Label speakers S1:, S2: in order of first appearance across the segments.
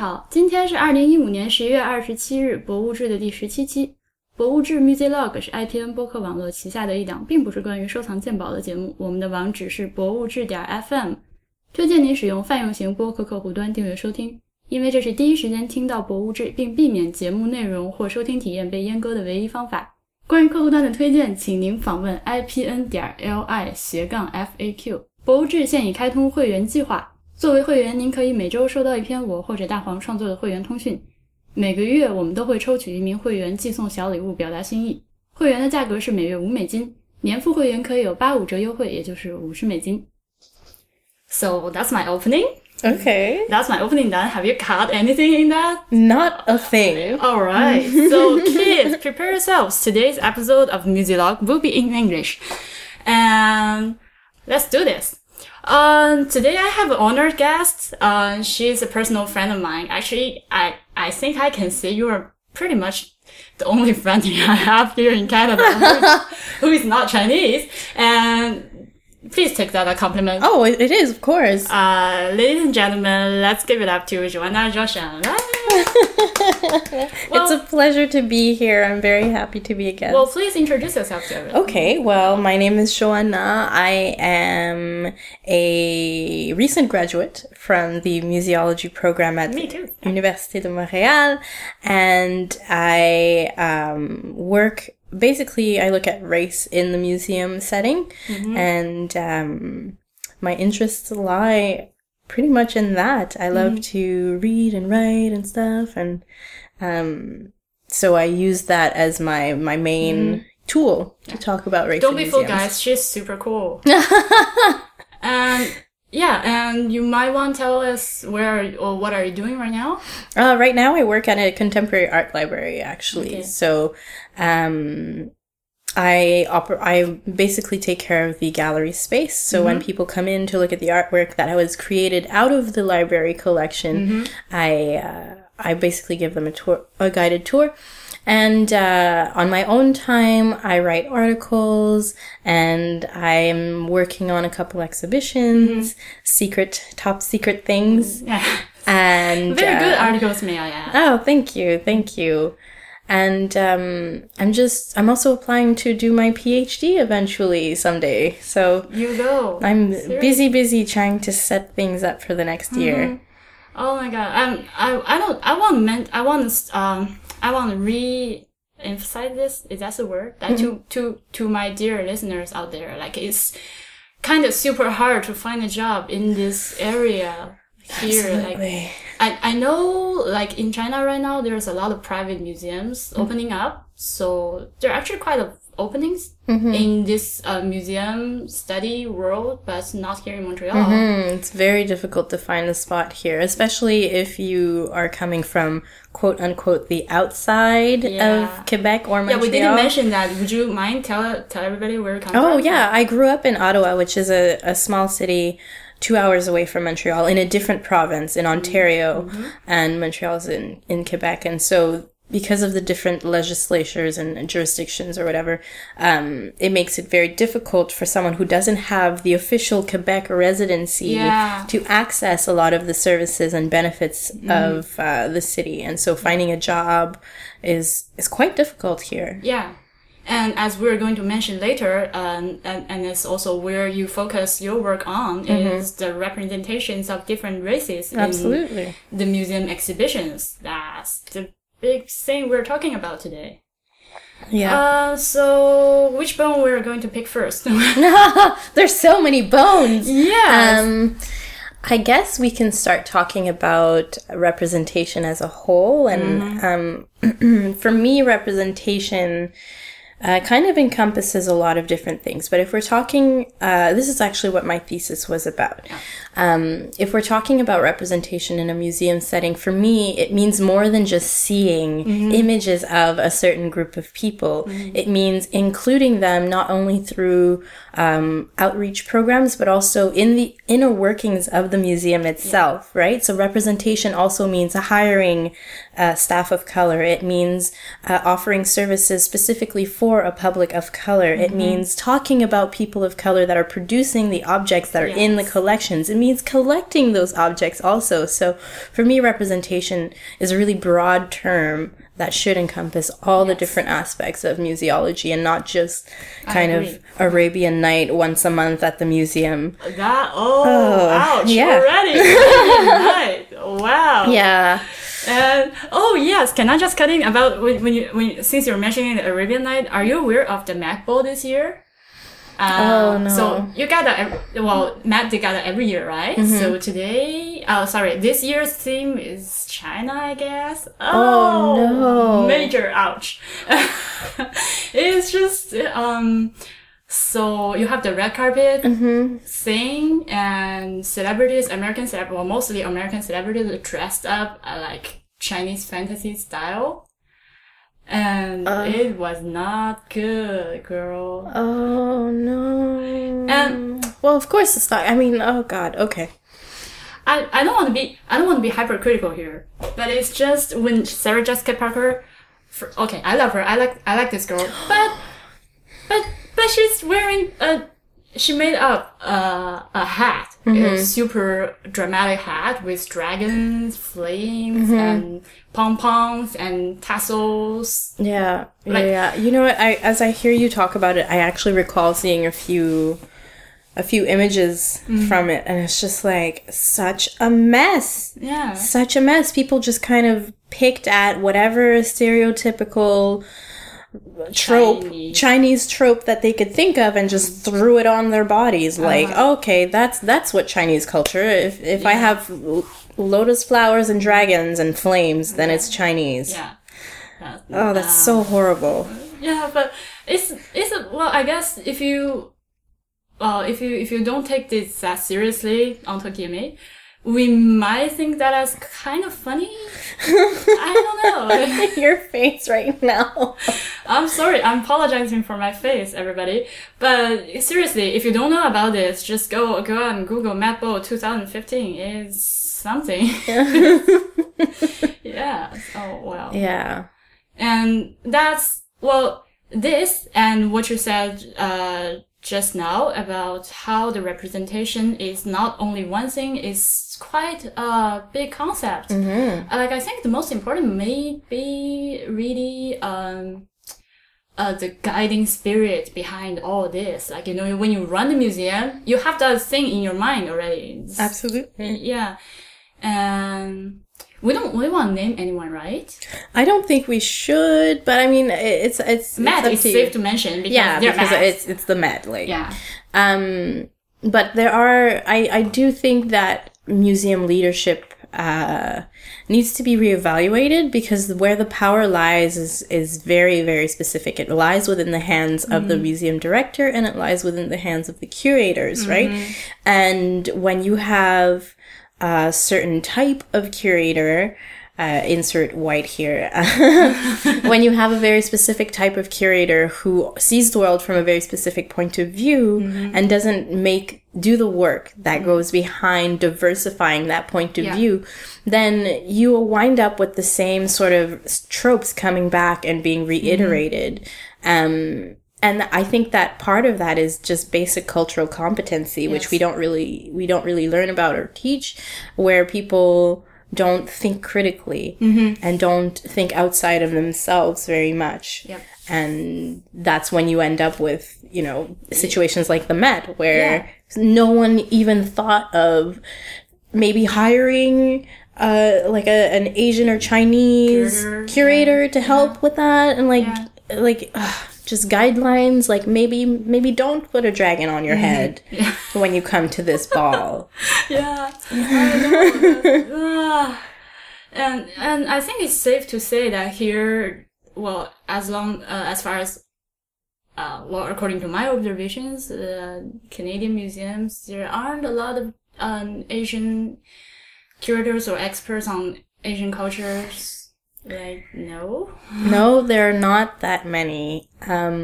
S1: 好，今天是二零一五年十一月二十七日，博物志的第十七期。博物志 Music Log 是 IPN 播客网络旗下的一档，并不是关于收藏鉴宝的节目。我们的网址是博物志点 FM，推荐您使用泛用型播客客户端订阅收听，因为这是第一时间听到博物志，并避免节目内容或收听体验被阉割的唯一方法。关于客户端的推荐，请您访问 IPN 点 LI 斜杠 FAQ。博物志现已开通会员计划，作为会员，您可以每周收到一篇我或者大黄创作的会员通讯。每个月我们都会抽取一名会员寄送小礼物，表达心意。会员的价格是每月五美金，年付会员可以有八五折优惠，也就是五十美金。So that's my opening.
S2: Okay.
S1: That's my opening done. Have you cut anything in that?
S2: Not a thing.
S1: All right. so kids, prepare yourselves. Today's episode of Musiclog will be in English, and let's do this. Um, today I have an honored guest. Uh, she's a personal friend of mine. Actually, I, I think I can say you are pretty much the only friend I have here in Canada who is, who is not Chinese. And please take that a compliment.
S2: Oh, it is, of course.
S1: Uh, ladies and gentlemen, let's give it up to Joana Joachim.
S2: it's a pleasure to be here. I'm very happy to be again.
S1: Well, please introduce yourself to everyone.
S2: Okay, well, my name is Joana. I am a recent graduate from the museology program at
S1: Me too.
S2: Université de Montréal, and I um, work. Basically, I look at race in the museum setting, and um, my interests lie pretty much in that. I love to read and write and stuff, and um, so I use that as my my main tool to talk about race.
S1: Don't be fooled, guys. She's super cool. and yeah, and you might want to tell us where or what are you doing right now?
S2: Uh, right now, I work at a contemporary art library, actually.
S1: Okay.
S2: So, um, I oper- I basically take care of the gallery space. So when people come in to look at the artwork that was created out of the library collection, I uh, I basically give them a tour, a guided tour. And uh, on my own time, I write articles, and I'm working on a couple exhibitions, secret, top secret things,
S1: Yeah,
S2: and
S1: very good
S2: uh,
S1: articles, may I add.
S2: Oh, thank you, thank you. And um, I'm just I'm also applying to do my PhD eventually someday. So
S1: You go.
S2: I'm
S1: Serious?
S2: busy, busy trying to set things up for the next year.
S1: Oh my god. Um, I I don't. I want meant. I want to. Um, I want to re-emphasize this. Is that the word? That to mm-hmm. to to my dear listeners out there, like it's kind of super hard to find a job in this area here. Like
S2: Absolutely.
S1: I, I know like in China right now there's a lot of private museums mm-hmm. opening up. So there are actually quite a openings in this uh, museum study world, but not here in Montreal.
S2: Mm, it's very difficult to find a spot here, especially if you are coming from quote unquote the outside
S1: Yeah.
S2: of Quebec or Montreal.
S1: Yeah, we didn't mention that. Would you mind tell tell everybody where you come from?
S2: Oh yeah, I grew up in Ottawa, which is a, a small city two hours away from Montreal in a different province in Ontario, and Montreal's in, in Quebec. And so because of the different legislatures and jurisdictions or whatever, um, it makes it very difficult for someone who doesn't have the official Quebec residency
S1: Yeah.
S2: to access a lot of the services and benefits of uh, the city. And so finding a job is is quite difficult here.
S1: Yeah. And as we're going to mention later, um, and, and it's also where you focus your work on is the representations of different races
S2: Absolutely.
S1: in the museum exhibitions. That's the big thing we're talking about today.
S2: Yeah.
S1: Uh, so which bone we're going to pick first?
S2: There's so many bones.
S1: yeah.
S2: Um, I guess we can start talking about representation as a whole. And um, for me, representation uh, kind of encompasses a lot of different things. But if we're talking, uh, this is actually what my thesis was about. Um, if we're talking about representation in a museum setting, for me, it means more than just seeing images of a certain group of people. It means including them not only through um, outreach programs, but also in the inner workings of the museum itself, right? So representation also means hiring uh, staff of color. It means uh, offering services specifically for for a public of color. It means talking about people of color that are producing the objects that are in the collections. It means collecting those objects also. So for me, representation is a really broad term that should encompass all the different aspects of museology and not just kind of. Arabian night once a month at the museum.
S1: That oh, oh ouch
S2: yeah.
S1: already. Wow.
S2: Yeah.
S1: And oh yes, can I just cut in about when, when you when since you're mentioning the Arabian Night, are you aware of the Met Ball this year? Uh,
S2: Oh, no.
S1: So you got that. ev- Well, Met they that every year, right?
S2: Mm-hmm.
S1: So today, oh sorry, this year's theme is China, I guess.
S2: Oh, no.
S1: Major ouch. it's just um. So you have the red carpet
S2: Mm-hmm.
S1: thing, and celebrities, American celebrities, well, mostly American celebrities are dressed up uh, like Chinese fantasy style. And
S2: Uh.
S1: it was not good, girl.
S2: Oh no.
S1: And-
S2: well, of course it's not. I mean, oh god. Okay.
S1: I, I don't want to be I don't want to be hypercritical here, but it's just when Sarah Jessica Parker, for, okay, I love her. I like I like this girl, but but but she's wearing a she made up a a hat, a mm-hmm. super dramatic hat with dragons, flames, mm-hmm. and pom poms and tassels.
S2: Yeah.
S1: Like-
S2: yeah. You know what? I as I hear you talk about it, I actually recall seeing a few a few images mm-hmm. from it and it's just like such a mess.
S1: Yeah,
S2: Such a mess. People just kind of picked at whatever stereotypical trope
S1: Chinese.
S2: Chinese trope that they could think of and just threw it on their bodies. Uh-huh. Like okay that's that's what Chinese culture if if I have l- lotus flowers and dragons and flames then it's Chinese.
S1: Yeah. That-
S2: oh that's so um, horrible.
S1: Yeah, but it's it's a, well, I guess if you, well, if you if you don't take this that seriously on Tokyo we might think that as kind of funny. I don't know.
S2: your face right now
S1: I'm sorry. I'm apologizing for my face, everybody. But seriously, if you don't know about this, just go go out and Google Met Ball 2015. It's something. yeah. Oh well.
S2: yeah
S1: And that's, well, this and what you said, uh, just now about how the representation is not only one thing, is quite a big concept. Uh, Like, I think the most important may be really, um, uh, the guiding spirit behind all this. Like, you know, when you run the museum, you have that thing in your mind already. It's-
S2: absolutely
S1: Yeah. And we don't, we want to name anyone, right?
S2: I don't think we should but I mean it's it's
S1: Met
S2: it's
S1: is safe
S2: you.
S1: to mention because
S2: yeah because it's it's the Met like
S1: yeah.
S2: Um, but there are, I, I do think that museum leadership, uh, needs to be reevaluated because where the power lies is, is very, very specific. It lies within the hands of the museum director and it lies within the hands of the curators, right? And when you have a certain type of curator, uh, insert white here. when you have a very specific type of curator who sees the world from a very specific point of view and doesn't make do the work that mm-hmm. goes behind diversifying that point of
S1: Yeah.
S2: view, then you will wind up with the same sort of tropes coming back and being mm-hmm. reiterated. Um, and I think that part of that is just basic cultural competency, which we don't really we don't really learn about or teach, where people don't think critically mm-hmm. and don't think outside of themselves very much.
S1: Yep.
S2: And that's when you end up with, you know, situations like the Met where no one even thought of maybe hiring uh like a an Asian or Chinese
S1: Curator,
S2: curator, to help with that and like
S1: Yeah.
S2: like ugh, just guidelines like maybe maybe don't put a dragon on your head
S1: Yeah.
S2: when you come to this ball.
S1: Yeah. Ah. and and I think it's safe to say that here, well, as long uh, as far as uh, well, according to my observations, uh, Canadian museums there aren't a lot of um, Asian curators or experts on Asian cultures. Like no.
S2: No, there are not that many. Um,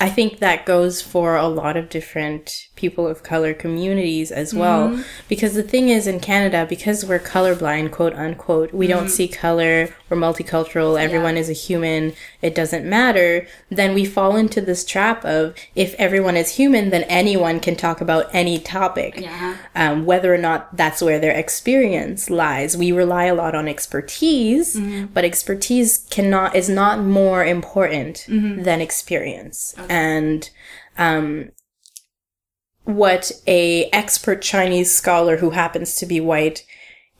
S2: I think that goes for a lot of different people of color communities as well.
S1: Mm-hmm.
S2: Because the thing is, in Canada, because we're colorblind, quote unquote, we
S1: Mm-hmm.
S2: don't see color, we're multicultural, everyone is a human, it doesn't matter, then we fall into this trap of if everyone is human, then anyone can talk about any topic.
S1: Yeah.
S2: Um, whether or not that's where their experience lies. We rely a lot on expertise,
S1: Mm-hmm.
S2: but expertise cannot, is not more important
S1: Mm-hmm.
S2: than experience. And, um, what a expert Chinese scholar who happens to be white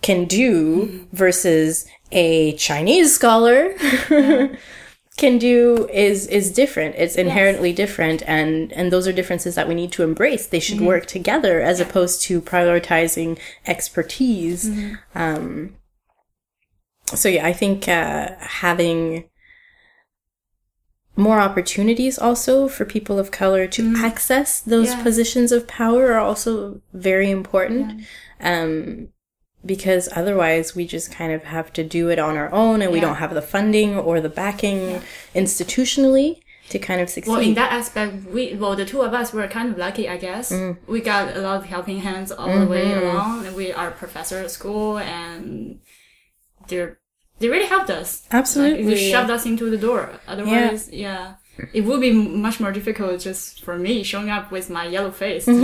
S2: can do
S1: Mm-hmm.
S2: versus a Chinese scholar can do is is different. It's inherently different and and those are differences that we need to embrace. They should work together as opposed to prioritizing expertise. Um so yeah, I think uh having more opportunities also for people of color to access those
S1: Yeah.
S2: positions of power are also very important. Um, because otherwise we just kind of have to do it on our own and we
S1: Yeah.
S2: don't have the funding or the backing institutionally to kind of succeed.
S1: Well, in that aspect, we well the two of us were kind of lucky, I guess.
S2: Mm.
S1: We got a lot of helping hands all the way
S2: Mm-hmm.
S1: along. And we are professor at school, and they're they really helped us.
S2: Absolutely.
S1: Like, they shoved us into the door. Otherwise, yeah. It would be much more difficult just for me showing up with my yellow face. Please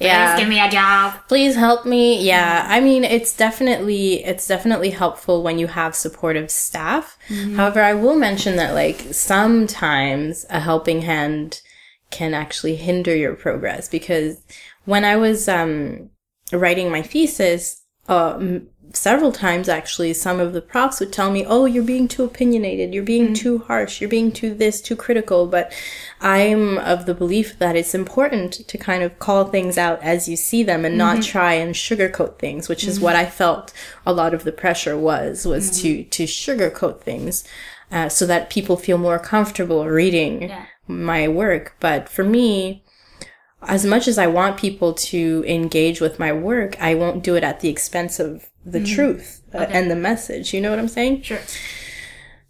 S2: yeah.
S1: give me a job.
S2: please help me yeah i mean it's definitely it's definitely helpful when you have supportive staff however i will mention that like sometimes a helping hand can actually hinder your progress because when i was um writing my thesis uh, m- several times actually some of the profs would tell me oh you're being too opinionated. You're being mm. too harsh. You're being too this too critical. But i'm of the belief that it's important to kind of call things out as you see them and not mm-hmm. try and sugarcoat things which is what mm-hmm. i felt a lot of the pressure was was mm-hmm. to to sugarcoat things uh, so that people feel more comfortable reading
S1: Yeah.
S2: my work. But for me as much as I want people to engage with my work, I won't do it at the expense of the truth uh, and the message. You know what I'm saying?
S1: Sure.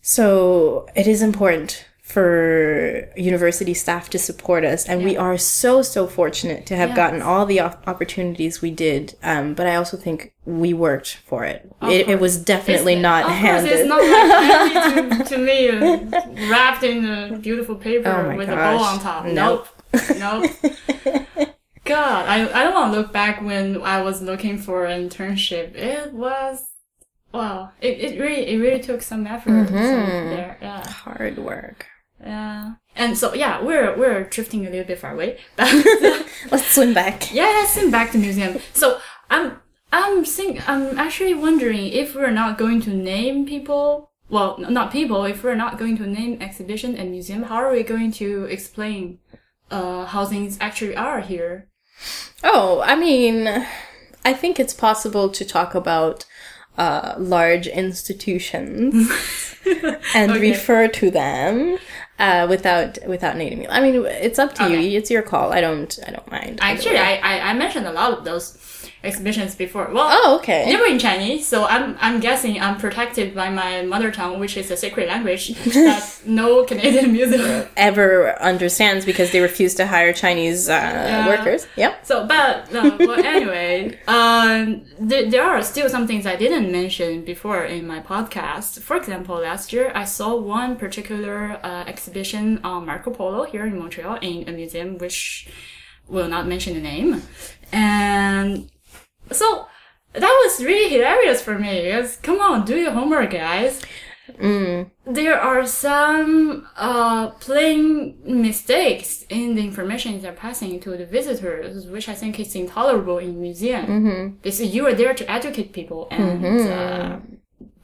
S2: So it is important for university staff to support us, and we are so so fortunate to have
S1: Yes.
S2: gotten all the op- opportunities we did. Um, but I also think we worked for it. It, it was definitely
S1: It's-
S2: not
S1: of course,
S2: handed.
S1: it's not like handed to, to me, uh, wrapped in a beautiful paper
S2: Oh
S1: with a bow on top.
S2: Nope.
S1: nope. God, I, I don't want to look back when I was looking for an internship. It was, well, it, it really it really took some effort
S2: Mm-hmm.
S1: there. Yeah,
S2: Hard work.
S1: yeah. And so yeah, we're we're drifting a little bit far away, but
S2: Let's swim back.
S1: yeah, let's sing back to museum. So I'm I'm think I'm actually wondering if we're not going to name people. Well, not people. If we're not going to name exhibition and museum, how are we going to explain uh, how things actually are here?
S2: Oh, I mean, I think it's possible to talk about uh, large institutions and
S1: Okay.
S2: refer to them uh, without without naming. I mean, it's up to
S1: Okay.
S2: you. It's your call. I don't. I don't mind.
S1: Actually, I, I I mentioned a lot of those exhibitions before. Well,
S2: Oh, okay.
S1: They were in Chinese, so I'm I'm guessing I'm protected by my mother tongue, which is a sacred language that no Canadian museum
S2: Ever understands because they refuse to hire Chinese uh, workers. Yep.
S1: So, but uh, well, anyway, um, there, there are still some things I didn't mention before in my podcast. For example, last year I saw one particular uh, exhibition on Marco Polo here in Montreal in a museum which will not mention the name, and so that was really hilarious for me. Because come on, do your homework, guys there are some uh, plain mistakes in the information they're passing to the visitors, which I think is intolerable in museum. Mm-hmm. Because you are there to educate people, and uh,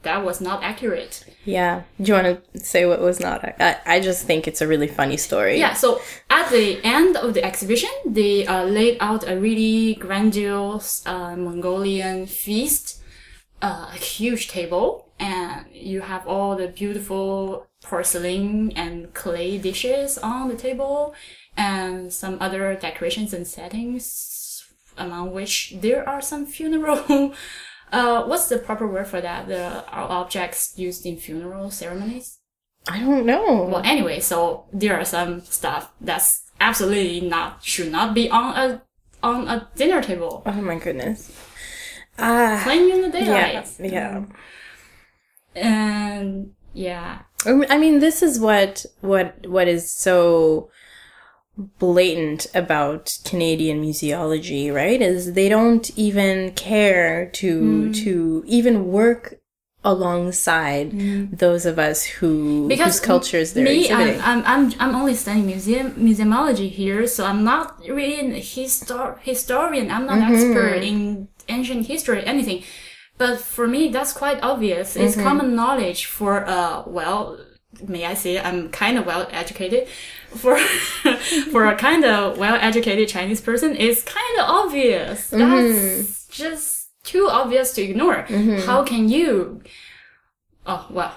S1: that was not accurate.
S2: Yeah. Do you want to say what was not? I, I just think it's a really funny story.
S1: Yeah, so at the end of the exhibition, they uh, laid out a really grandiose uh, Mongolian feast, uh, a huge table, and you have all the beautiful porcelain and clay dishes on the table, and some other decorations and settings, among which there are some funeral. Uh, what's the proper word for that? The objects used in funeral ceremonies?
S2: I don't know.
S1: Well, anyway, so there are some stuff that's absolutely not should not be on a on a dinner table.
S2: oh my goodness. Ah,
S1: Playing in the
S2: yeah,
S1: daylight.
S2: yeah.
S1: And yeah.
S2: I mean, this is what what what is so blatant about Canadian museology, right? Is they don't even care to to even work alongside those of us who whose cultures they're
S1: me,
S2: exhibiting.
S1: I'm, I'm, I'm, I'm only studying museum museumology here, so I'm not really an histor- historian. I'm not
S2: Mm-hmm.
S1: expert in ancient history, anything. But for me, that's quite obvious. It's
S2: Mm-hmm.
S1: common knowledge for, uh, well, may I say I'm kind of well educated. For, for a kind of well educated Chinese person, it's kind of obvious.
S2: Mm-hmm.
S1: That's just too obvious to ignore. Mm-hmm. How can you? Oh, well.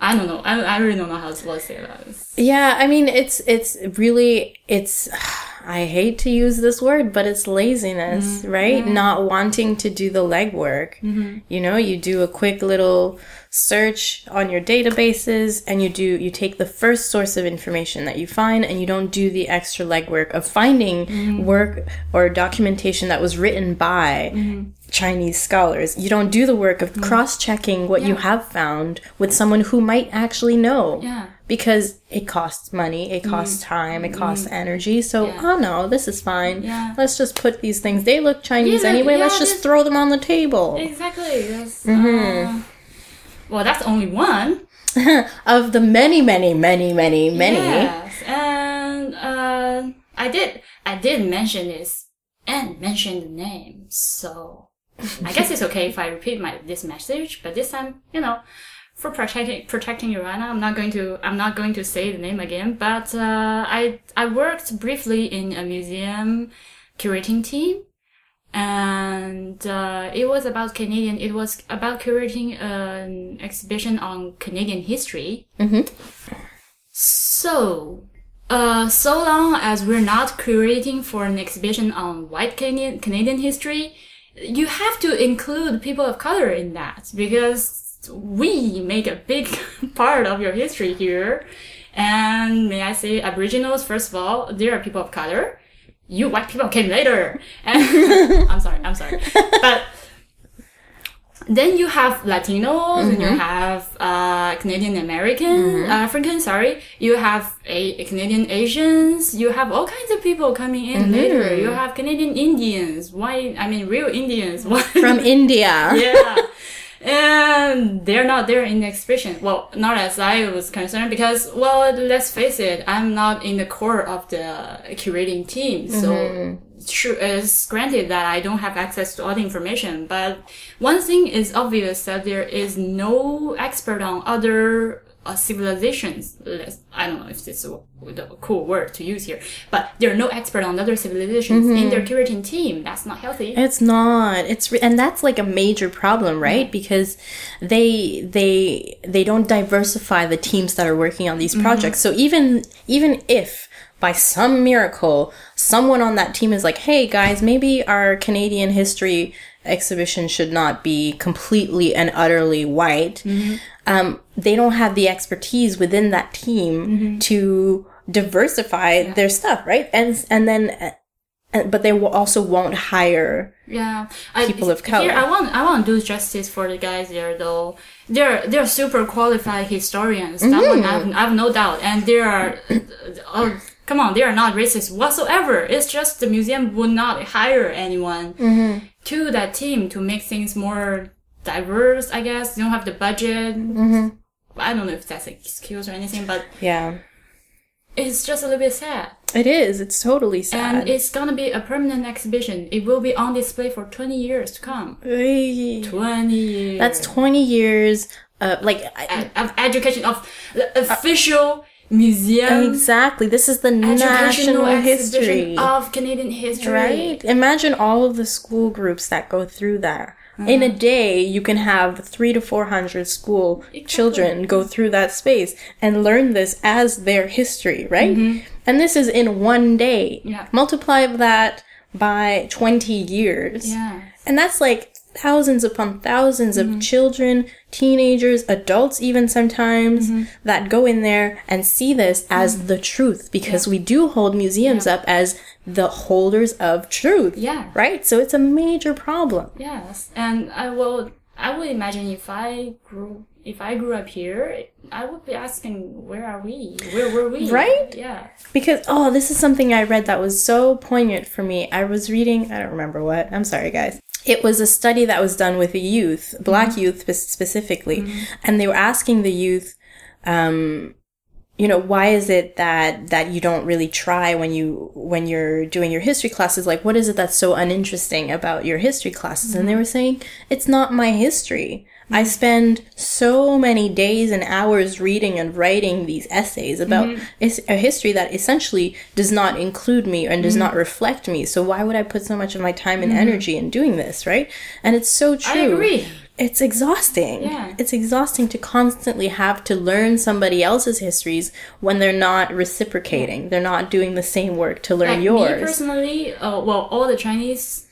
S1: I don't know. I, I really don't know how to say that.
S2: Yeah, I mean it's it's really it's I hate to use this word, but it's laziness, mm-hmm. right? Mm-hmm. Not wanting to do the legwork. You know, you do a quick little search on your databases and you do you take the first source of information that you find and you don't do the extra legwork of finding mm-hmm. work or documentation that was written by mm-hmm. Chinese scholars. You don't do the work of mm-hmm. cross-checking what you have found with someone who might actually know
S1: Yeah.
S2: because it costs money, it costs time, it costs energy. So, oh no, this is fine.
S1: Yeah.
S2: Let's just put these things. They look Chinese
S1: Yeah,
S2: anyway.
S1: yeah,
S2: let's just throw them on the table.
S1: Exactly. That's,
S2: Mm-hmm.
S1: uh, well, that's only one.
S2: of the many, many, many, many, many.
S1: Yes, and uh, I did. I did mention this and mention the name. So I guess it's okay if I repeat my this message. But this time, you know, for protecting protecting Urana, I'm not going to. I'm not going to say the name again. But uh, I I worked briefly in a museum curating team. And uh, it was about Canadian. It was about curating an exhibition on Canadian history. So, uh, so long as we're not curating for an exhibition on white Canadian Canadian history, you have to include people of color in that because we make a big part of your history here. And may I say, Aboriginals, first of all, they are people of color. You white people came later. And I'm sorry, I'm sorry. But then you have Latinos and you mm-hmm. have uh, Canadian American, mm-hmm. uh, African, sorry. You have a, Canadian Asians. You have all kinds of people coming in mm-hmm. later. You have Canadian Indians, white, I mean, real Indians.
S2: From India.
S1: yeah. And they're not there in the exhibition. Well, not as I was concerned because, well, let's face it, I'm not in the core of the curating team. So, mm-hmm. sure, it's granted that I don't have access to all the information. But one thing is obvious that there is no expert on other uh, civilizations. I don't know if this is a, a cool word to use here, but there are no expert on other civilizations in their curating team. That's not healthy.
S2: It's not. It's re- and that's like a major problem, right? Because they they they don't diversify the teams that are working on these projects. So even even if by some miracle someone on that team is like, "Hey guys, maybe our Canadian history exhibition should not be completely and utterly white." Um, they don't have the expertise within that team to diversify their stuff, right? And and then uh, but they will also won't hire
S1: Yeah, I,
S2: people of color.
S1: Here, I want I want to do justice for the guys there, though. They're they're super qualified historians.
S2: Mm-hmm.
S1: one I've, I've no doubt, and they are. Come on, they are not racist whatsoever. It's just the museum would not hire anyone
S2: Mm-hmm.
S1: to that team to make things more diverse. I guess they don't have the budget.
S2: Mm-hmm.
S1: I don't know if that's an excuse or anything, but
S2: Yeah.
S1: it's just a little bit sad.
S2: It is. It's totally sad.
S1: And it's gonna be a permanent exhibition. It will be on display for 20 years to come.
S2: Ay.
S1: 20 years.
S2: That's 20 years. Uh, like, I-
S1: of education of the official museum
S2: exactly. This is the national history.
S1: of Canadian history.
S2: Right? Imagine all of the school groups that go through that. In
S1: Uh-huh.
S2: a day, you can have three to 400 school children go through that space and learn this as their history, right? And this is in one day.
S1: Mm-hmm. Yeah.
S2: Multiply that by 20 years.
S1: Yeah.
S2: And that's like thousands upon 1000s
S1: Mm-hmm.
S2: of children, teenagers, adults, even sometimes
S1: Mm-hmm.
S2: that go in there and see this as the truth because we do hold museums up as the holders of truth.
S1: Yeah.
S2: Right? So it's a major problem.
S1: Yes, and I will. I would imagine if I grew if I grew up here, I would be asking, where are we? Where were we?
S2: Right?
S1: Yeah.
S2: Because, oh, this is something I read that was so poignant for me. I was reading, I don't remember what. I'm sorry, guys. It was a study that was done with the youth, black mm-hmm. youth spe- specifically. Mm-hmm. And they were asking the youth, um, you know, why is it that, that you don't really try when you, when you're doing your history classes? Like, what is it that's so uninteresting about your history classes? And they mm-hmm. were saying, it's not my history. I spend so many days and hours reading and writing these essays about is- a history that essentially does not include me and does not reflect me. So why would I put so much of my time and energy in doing this, right? And it's so true.
S1: I agree.
S2: It's exhausting.
S1: Yeah.
S2: It's exhausting to constantly have to learn somebody else's histories when they're not reciprocating. They're not doing the same work to learn
S1: Like me
S2: yours.
S1: personally, uh, well, all the Chinese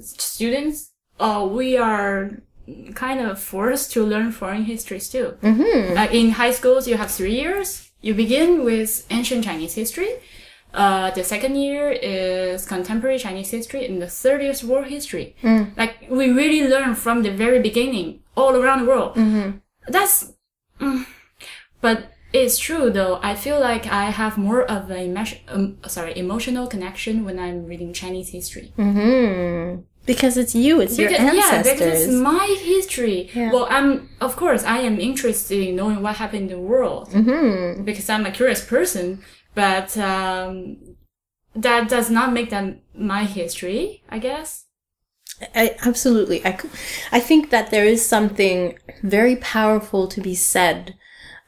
S1: students, uh, we are kind of forced to learn foreign histories too. Mm-hmm. Uh, in high schools, you have three years. You begin with ancient Chinese history. Uh, the second year is contemporary Chinese history, and the third is world history. Like we really learn from the very beginning, all around the world. That's, mm, but it's true though. I feel like I have more of a um, sorry, emotional connection when I'm reading Chinese history.
S2: hmm Because it's you, it's your
S1: Because, yeah, because it's my history.
S2: Yeah.
S1: Well, I'm, of course, I am interested in knowing what happened in the world
S2: hmm
S1: because I'm a curious person, but, um, that does not make them my history, I guess.
S2: I, absolutely. I, I think that there is something very powerful to be said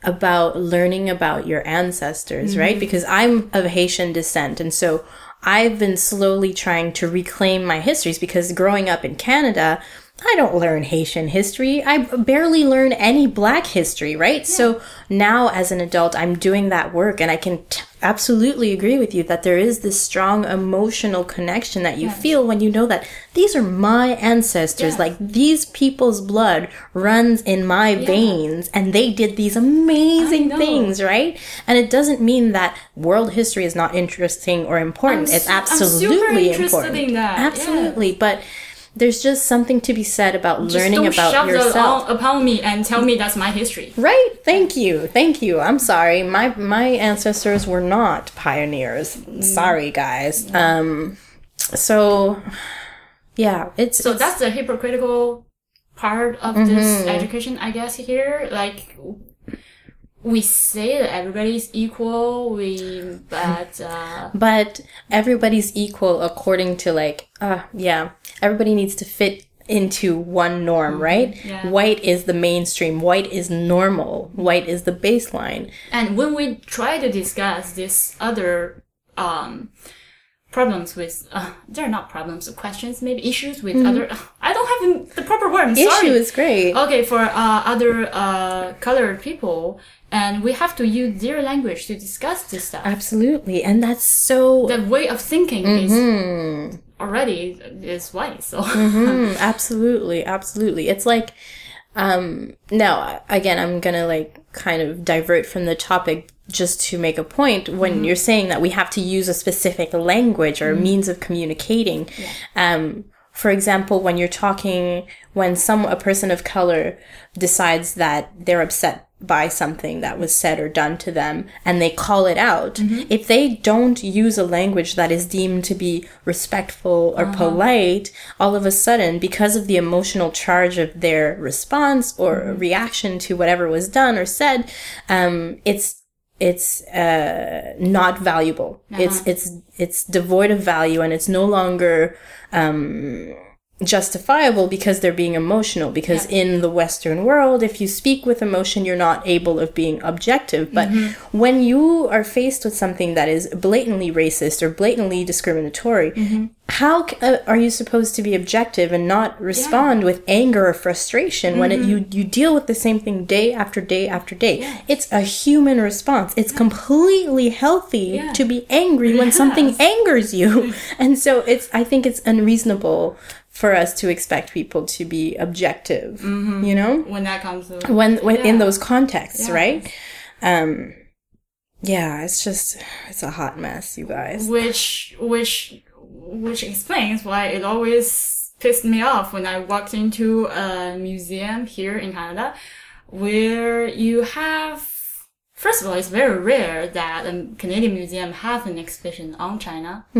S2: about learning about your ancestors, right? Because I'm of Haitian descent. And so I've been slowly trying to reclaim my histories because growing up in Canada, I don't learn Haitian history. I barely learn any black history, right? So now as an adult, I'm doing that work and I can t- absolutely agree with you that there is this strong emotional connection that you feel when you know that these are my ancestors.
S1: Yes.
S2: Like these people's blood runs in my veins and they did these amazing things, right? And it doesn't mean that world history is not interesting or important.
S1: I'm
S2: it's
S1: su- I'm super
S2: absolutely important.
S1: yeah.
S2: Absolutely. But there's just something to be said about
S1: Just
S2: learning
S1: don't
S2: about
S1: shove
S2: yourself.
S1: upon me and tell me that's my history.
S2: Right? Thank you. Thank you. I'm sorry. My my ancestors were not pioneers.
S1: Mm.
S2: Sorry, guys. Um so yeah, it's
S1: So
S2: it's-
S1: that's the hypocritical part of
S2: Mm-hmm.
S1: this education, I guess. Here, like we say that everybody's equal, we but uh,
S2: but everybody's equal according to like uh yeah, everybody needs to fit into one norm, right?
S1: Mm-hmm. yeah.
S2: White is the mainstream. White is normal. White is the baseline.
S1: and when we try to discuss this other um problems with uh, they're not problems, questions, maybe issues with other. I don't have the proper word. I'm sorry.
S2: Issue is great.
S1: okay for uh, other uh, colored people and we have to use their language to discuss this stuff
S2: Absolutely. And that's so
S1: the way of thinking is
S2: Mm-hmm.
S1: Already is white so.
S2: Mm, absolutely, absolutely. It's like, um, now again, I'm gonna like kind of divert from the topic just to make a point. When you're saying that we have to use a specific language or means of communicating, um, for example, when you're talking, when some a person of color decides that they're upset by something that was said or done to them and they call it out, mm-hmm. if they don't use a language that is deemed to be respectful or uh-huh. polite, all of a sudden, because of the emotional charge of their response or mm-hmm. reaction to whatever was done or said, um, it's it's uh, not valuable. It's it's it's devoid of value, and it's no longer um, justifiable because they're being emotional. Because in the Western world, if you speak with emotion, you're not able of being objective. But mm-hmm. when you are faced with something that is blatantly racist or blatantly discriminatory, mm-hmm. how uh, are you supposed to be objective and not respond with anger or frustration when it, mm-hmm. you you deal with the same thing day after day after day? It's a human response. It's completely healthy
S1: Yeah.
S2: to be angry when something angers you. and so it's I think it's unreasonable for us to expect people to be objective, you know?
S1: when that comes to
S2: When, when in those contexts,
S1: Yeah.
S2: right? Um, yeah, it's just, it's a hot mess, you guys.
S1: which which which explains why it always pissed me off when I walked into a museum here in Canada where you have first of all it's very rare that a Canadian museum has an exhibition on China.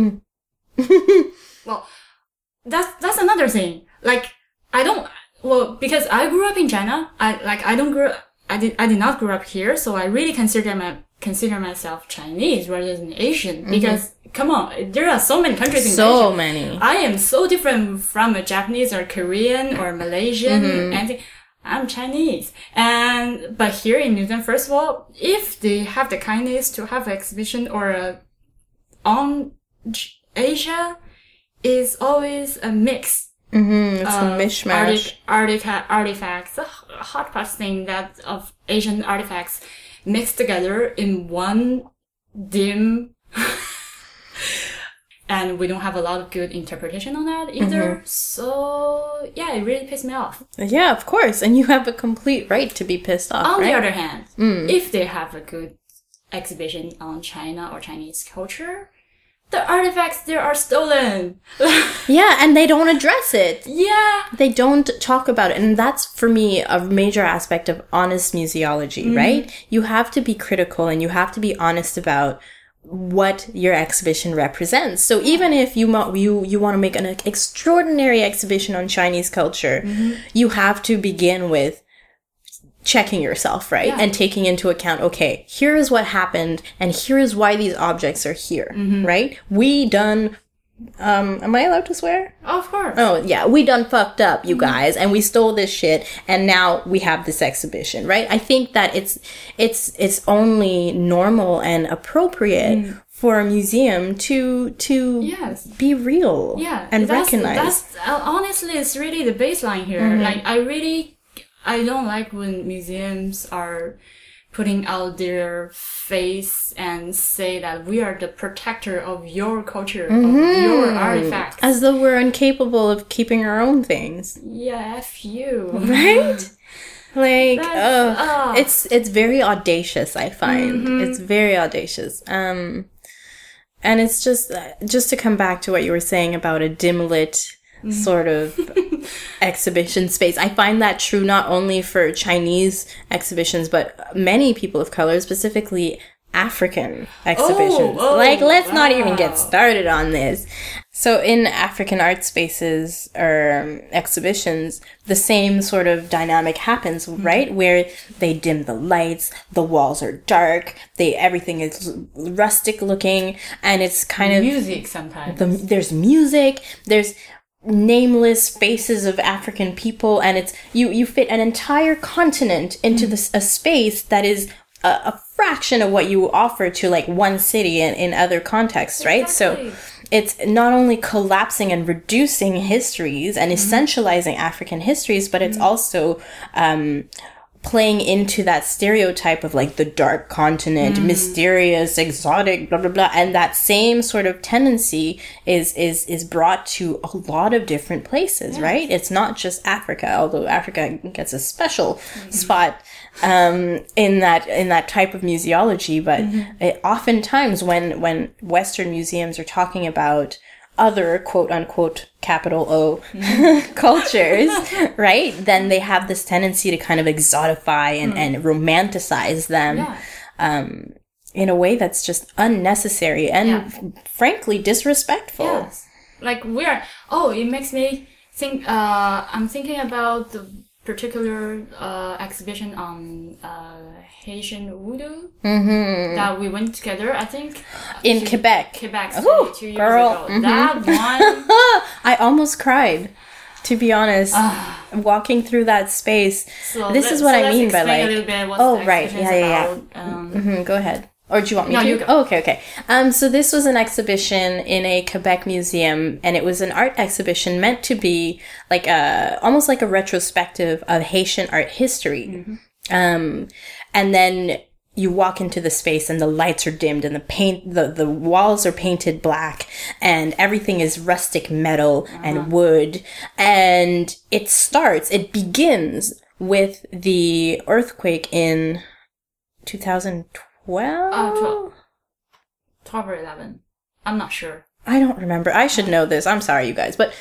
S1: well that's that's another thing. Like I don't well because I grew up in China. I like I don't grow I did I did not grow up here, so I really consider my consider myself Chinese rather than Asian because come on, there are so many countries in
S2: So
S1: Asia.
S2: many.
S1: I am so different from a Japanese or Korean or Malaysian
S2: Mm-hmm.
S1: or anything. I'm Chinese. And, but here in New Zealand, first of all, if they have the kindness to have an exhibition or a, on Asia, is always a mix
S2: Mm-hmm, it's
S1: of
S2: a mishmash.
S1: arti- artica- artifacts, a h- hodgepodge thing that of Asian artifacts mixed together in one dim. and we don't have a lot of good interpretation on that either.
S2: Mm-hmm.
S1: So yeah, it really pissed me off.
S2: Yeah, of course. And you have a complete right to be pissed off,
S1: On
S2: right?
S1: the other hand,
S2: Mm.
S1: if they have a good exhibition on China or Chinese culture, the artifacts there are stolen.
S2: yeah, and they don't address it.
S1: yeah.
S2: They don't talk about it. And that's for me a major aspect of honest museology, mm-hmm. right? You have to be critical and you have to be honest about what your exhibition represents. So even if you mo- you you want to make an extraordinary exhibition on Chinese culture, mm-hmm. you have to begin with checking yourself, right?
S1: Yeah.
S2: And taking into account, okay, here is what happened and here is why these objects are here, right? We done um am I allowed to swear?
S1: Of course.
S2: Oh yeah, we done fucked up, you guys, and we stole this shit, and now we have this exhibition, right? I think that it's it's it's only normal and appropriate for a museum to to
S1: Yes.
S2: be real,
S1: Yeah,
S2: and
S1: that's,
S2: recognize.
S1: That's honestly, it's really the baseline here.
S2: Mm-hmm.
S1: Like, I really, I don't like when museums are putting out their face and say that we are the protector of your culture, of your artifacts.
S2: Mm-hmm. as though we're incapable of keeping our own things,
S1: yeah, f you.
S2: right? Like, oh, it's it's very audacious. I find
S1: Mm-hmm.
S2: it's very audacious. Um, and it's just uh, just to come back to what you were saying about a dim lit
S1: Mm-hmm.
S2: sort of exhibition space. I find that true not only for Chinese exhibitions, but many people of color, specifically African exhibitions.
S1: oh,
S2: like, let's not even get started on this. So in African art spaces or um, exhibitions, the same sort of dynamic happens,
S1: Mm-hmm.
S2: right? Where they dim the lights, the walls are dark, they everything is rustic looking, and it's kind of
S1: Music sometimes.
S2: the, there's music, there's nameless faces of African people, and it's you you fit an entire continent into this a space that is a, a fraction of what you offer to like one city in, in other contexts, right? So it's not only collapsing and reducing histories and essentializing African histories, but it's also um, playing into that stereotype of like the dark continent, mm. mysterious, exotic, blah blah blah, and that same sort of tendency is is is brought to a lot of different places, right? It's not just Africa, although Africa gets a special mm-hmm. spot um, in that in that type of museology, but mm-hmm. it, oftentimes when when Western museums are talking about other quote unquote capital O cultures, right? Then they have this tendency to kind of exotify and, and romanticize them
S1: Yeah.
S2: um, in a way that's just unnecessary and
S1: Yeah.
S2: frankly disrespectful.
S1: Yes. Like we're oh, it makes me think uh I'm thinking about the particular uh exhibition on uh Haitian Vodou that we went together, I think.
S2: Mm-hmm. In
S1: to
S2: Quebec.
S1: Quebec
S2: Ooh,
S1: two, two years
S2: girl.
S1: ago. That one
S2: I almost cried, to be honest, walking through that space.
S1: so
S2: this
S1: let-
S2: is what
S1: so
S2: I mean by like
S1: a little bit what
S2: oh, right. Yeah, yeah, yeah.
S1: Um,
S2: Mhm, go ahead. Or do you want me
S1: No,
S2: to?
S1: you go.
S2: Oh, okay, okay. Um, so this was an exhibition in a Quebec museum, and it was an art exhibition meant to be like a almost like a retrospective of Haitian art history.
S1: Mm-hmm.
S2: Um, and then you walk into the space and the lights are dimmed and the paint the, the walls are painted black and everything is rustic metal and wood and it starts it begins with the earthquake in 2012
S1: Uh, 12. 12 or 11. I'm not sure.
S2: I don't remember. I should know this. I'm sorry, you guys. But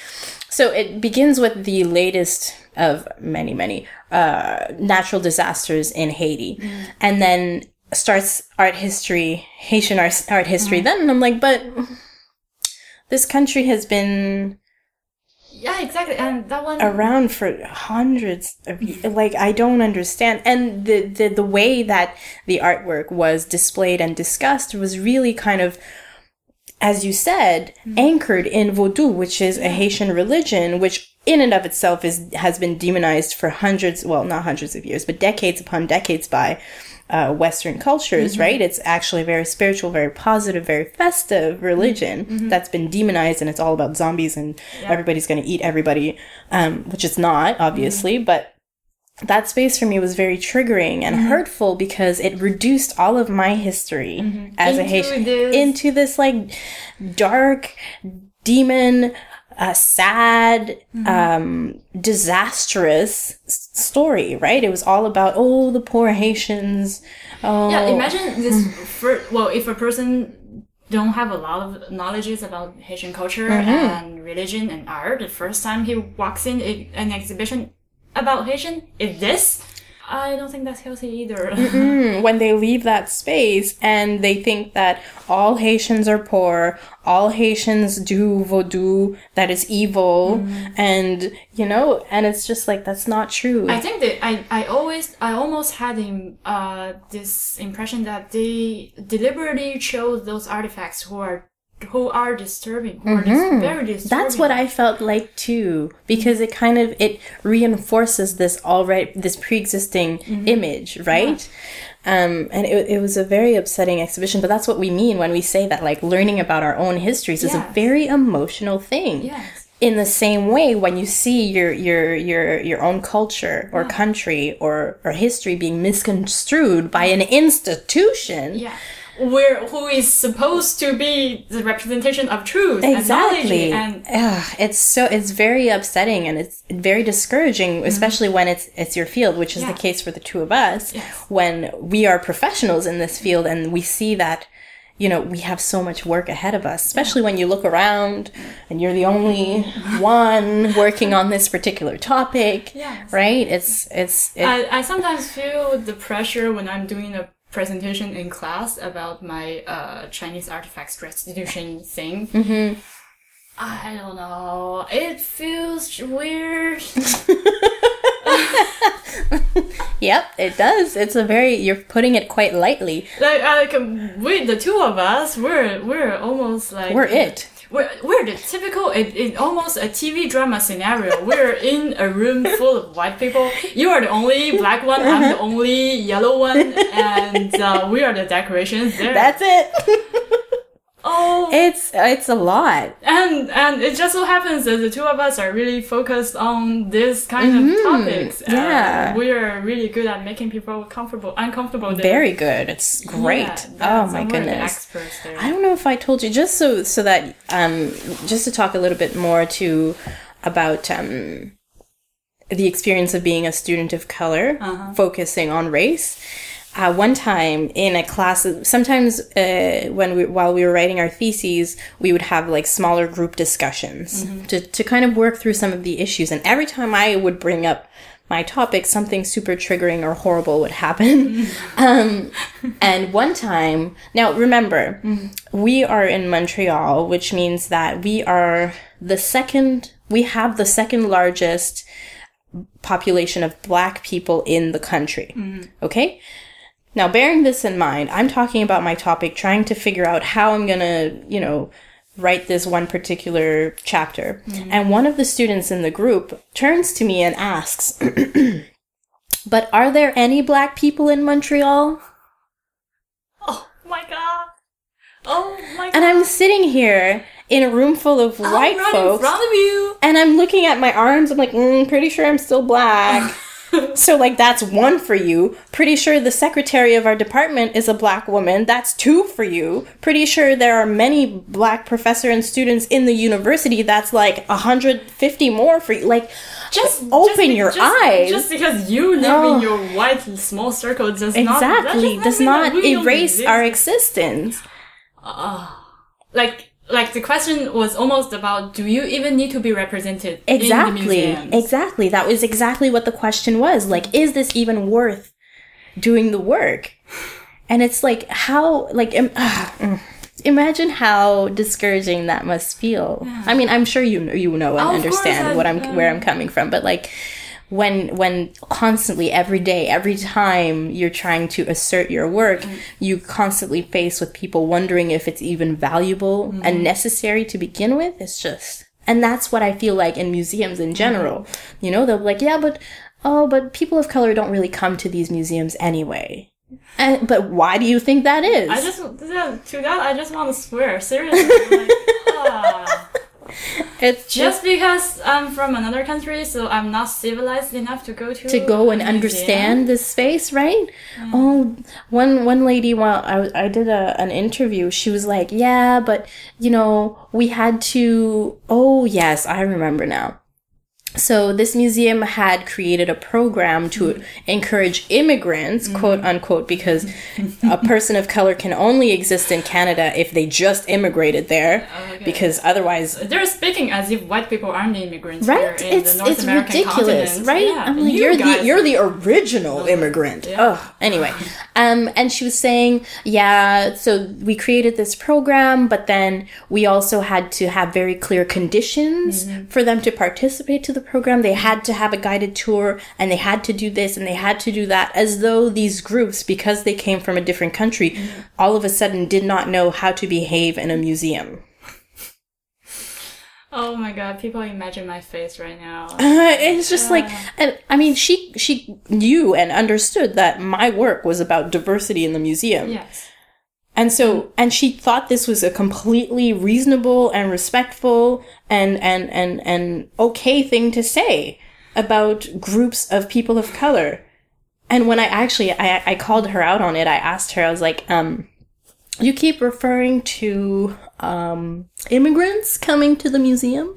S2: so it begins with the latest of many, many uh, natural disasters in Haiti, and then starts art history, Haitian art, art history. Then I'm like, but this country has been
S1: Yeah, exactly. And that one.
S2: around for hundreds of like I don't understand and the, the the way that the artwork was displayed and discussed was really kind of as you said mm-hmm. anchored in Vodou which is a Haitian religion which in and of itself is has been demonized for hundreds well not hundreds of years but decades upon decades by uh, Western cultures, mm-hmm. right? It's actually a very spiritual, very positive, very festive religion mm-hmm. Mm-hmm. that's been demonized, and it's all about zombies and everybody's going to eat everybody, um, which it's not, obviously. But that space for me was very triggering and hurtful because it reduced all of my history as a Haitian
S1: this-
S2: into this like dark demon. Uh, sad, um, disastrous s- story, right? It was all about, oh, the poor Haitians. Oh,
S1: Yeah, imagine this. For, well, if a person don't have a lot of knowledge about Haitian culture
S2: Mm-hmm.
S1: and religion and art, the first time he walks in a, an exhibition about Haitian is this. I don't think that's healthy either.
S2: Mm, when they leave that space and they think that all Haitians are poor, all Haitians do voodoo, that is evil, and you know, and it's just like that's not true.
S1: I think that I, I always I almost had him uh this impression that they deliberately chose those artifacts who are who are disturbing, who are dis- very disturbing.
S2: Mm-hmm. That's what I felt like too, because it kind of it reinforces this already this pre-existing image, right? Um, and it, it was a very upsetting exhibition, but that's what we mean when we say that like learning about our own histories is a very emotional thing.
S1: Yes.
S2: In the same way, when you see your your your your own culture or country or or history being misconstrued by an institution,
S1: Yeah. Where who is supposed to be the representation of truth and
S2: exactly
S1: knowledge and
S2: Ugh, it's so it's very upsetting and it's very discouraging especially when it's it's your field which is
S1: Mm-hmm. Yeah.
S2: the case for the two of us
S1: Yes.
S2: when we are professionals in this field and we see that you know we have so much work ahead of us especially when you look around and you're the only one working on this particular topic
S1: Yes.
S2: right it's it's it,
S1: I, I sometimes feel the pressure when I'm doing a presentation in class about my uh, Chinese artifacts restitution thing. Mm-hmm. I don't know. It feels weird.
S2: yep it does it's a very you're putting it quite lightly
S1: like, like we, the two of us, we're we're almost like
S2: we're it
S1: We're, we're the typical, in, in almost a TV drama scenario. We're in a room full of white people. You are the only black one. I'm the only yellow one, and uh, we are the decorations there.
S2: that's it
S1: oh,
S2: it's it's a lot
S1: and and it just so happens that the two of us are really focused on this kind of topics.
S2: Mm-hmm. yeah.
S1: we are really good at making people comfortable, uncomfortable. there.
S2: Very good. It's great.
S1: Yeah,
S2: oh my goodness. I don't know if I told you just so so that um just to talk a little bit more to about um the experience of being a student of color focusing on race. Uh, one time in a class, sometimes uh, when we while we were writing our theses, we would have like smaller group discussions to to kind of work through some of the issues. And every time I would bring up my topic, something super triggering or horrible would happen. um, and one time, now remember, we are in Montreal, which means that we are the second, we have the second largest population of black people in the country. Okay? Now, bearing this in mind, I'm talking about my topic, trying to figure out how I'm gonna, you know, write this one particular chapter. And one of the students in the group turns to me and asks, But are there any black people in Montreal?
S1: oh my god! Oh my god!
S2: And I'm sitting here in a room full of white
S1: I'm right
S2: folks.
S1: in front of you.
S2: and I'm looking at my arms. I'm like, mm, pretty sure I'm still black. so like that's one for you. Pretty sure the secretary of our department is a black woman. That's two for you. Pretty sure there are many black professor and students in the university. That's like 150 more for you. Like
S1: just
S2: open
S1: just,
S2: your
S1: just,
S2: eyes.
S1: Just because you live in oh. your white small circle does not
S2: exactly
S1: does
S2: does
S1: mean that
S2: not erase our existence. Ah.
S1: like like the question was almost about do you even need to be represented in the
S2: Exactly. Exactly. That was exactly what the question was. Like, is this even worth doing the work? And it's like, how, like, im- mm. imagine how discouraging that must feel. I mean, I'm sure you know, you know and understand what I'm,
S1: uh,
S2: where I'm coming from, but like, when when constantly every day every time you're trying to assert your work
S1: Mm.
S2: you constantly face with people wondering if it's even valuable
S1: Mm-hmm.
S2: and necessary to begin with it's just and that's what i feel like in museums in general
S1: Mm-hmm.
S2: you know they'll be like yeah but oh but people of color don't really come to these museums anyway and, but why do you think that is
S1: I just to that I just want to swear seriously. like, ah.
S2: it's
S1: Just because I'm from another country, so I'm not civilized enough to go to
S2: to go and understand this space, right? Oh, one one lady while I was- I did a, an interview, she was like, "Yeah, but you know, we had to." Oh, yes, I remember now. So this museum had created a program to encourage immigrants, quote unquote, because a person of color can only exist in Canada if they just immigrated there,
S1: Okay.
S2: because otherwise
S1: They're speaking as if white people aren't immigrants
S2: right
S1: here in
S2: it's
S1: the North
S2: it's
S1: American
S2: ridiculous
S1: continent.
S2: right
S1: Yeah,
S2: I'm like,
S1: you
S2: you're
S1: guys-
S2: the you're the original immigrant
S1: Yeah.
S2: oh anyway um and she was saying yeah so we created this program but then we also had to have very clear conditions
S1: Mm-hmm.
S2: for them to participate to the program they had to have a guided tour and they had to do this and they had to do that as though these groups because they came from a different country
S1: Mm-hmm.
S2: all of a sudden did not know how to behave in a museum
S1: Oh my god, people imagine my face right now.
S2: it's just like and i mean she she knew and understood that my work was about diversity in the museum
S1: yes.
S2: And so and she thought this was a completely reasonable and respectful and and and and okay thing to say about groups of people of color and when i actually i i called her out on it i asked her i was like um you keep referring to um, immigrants coming to the museum.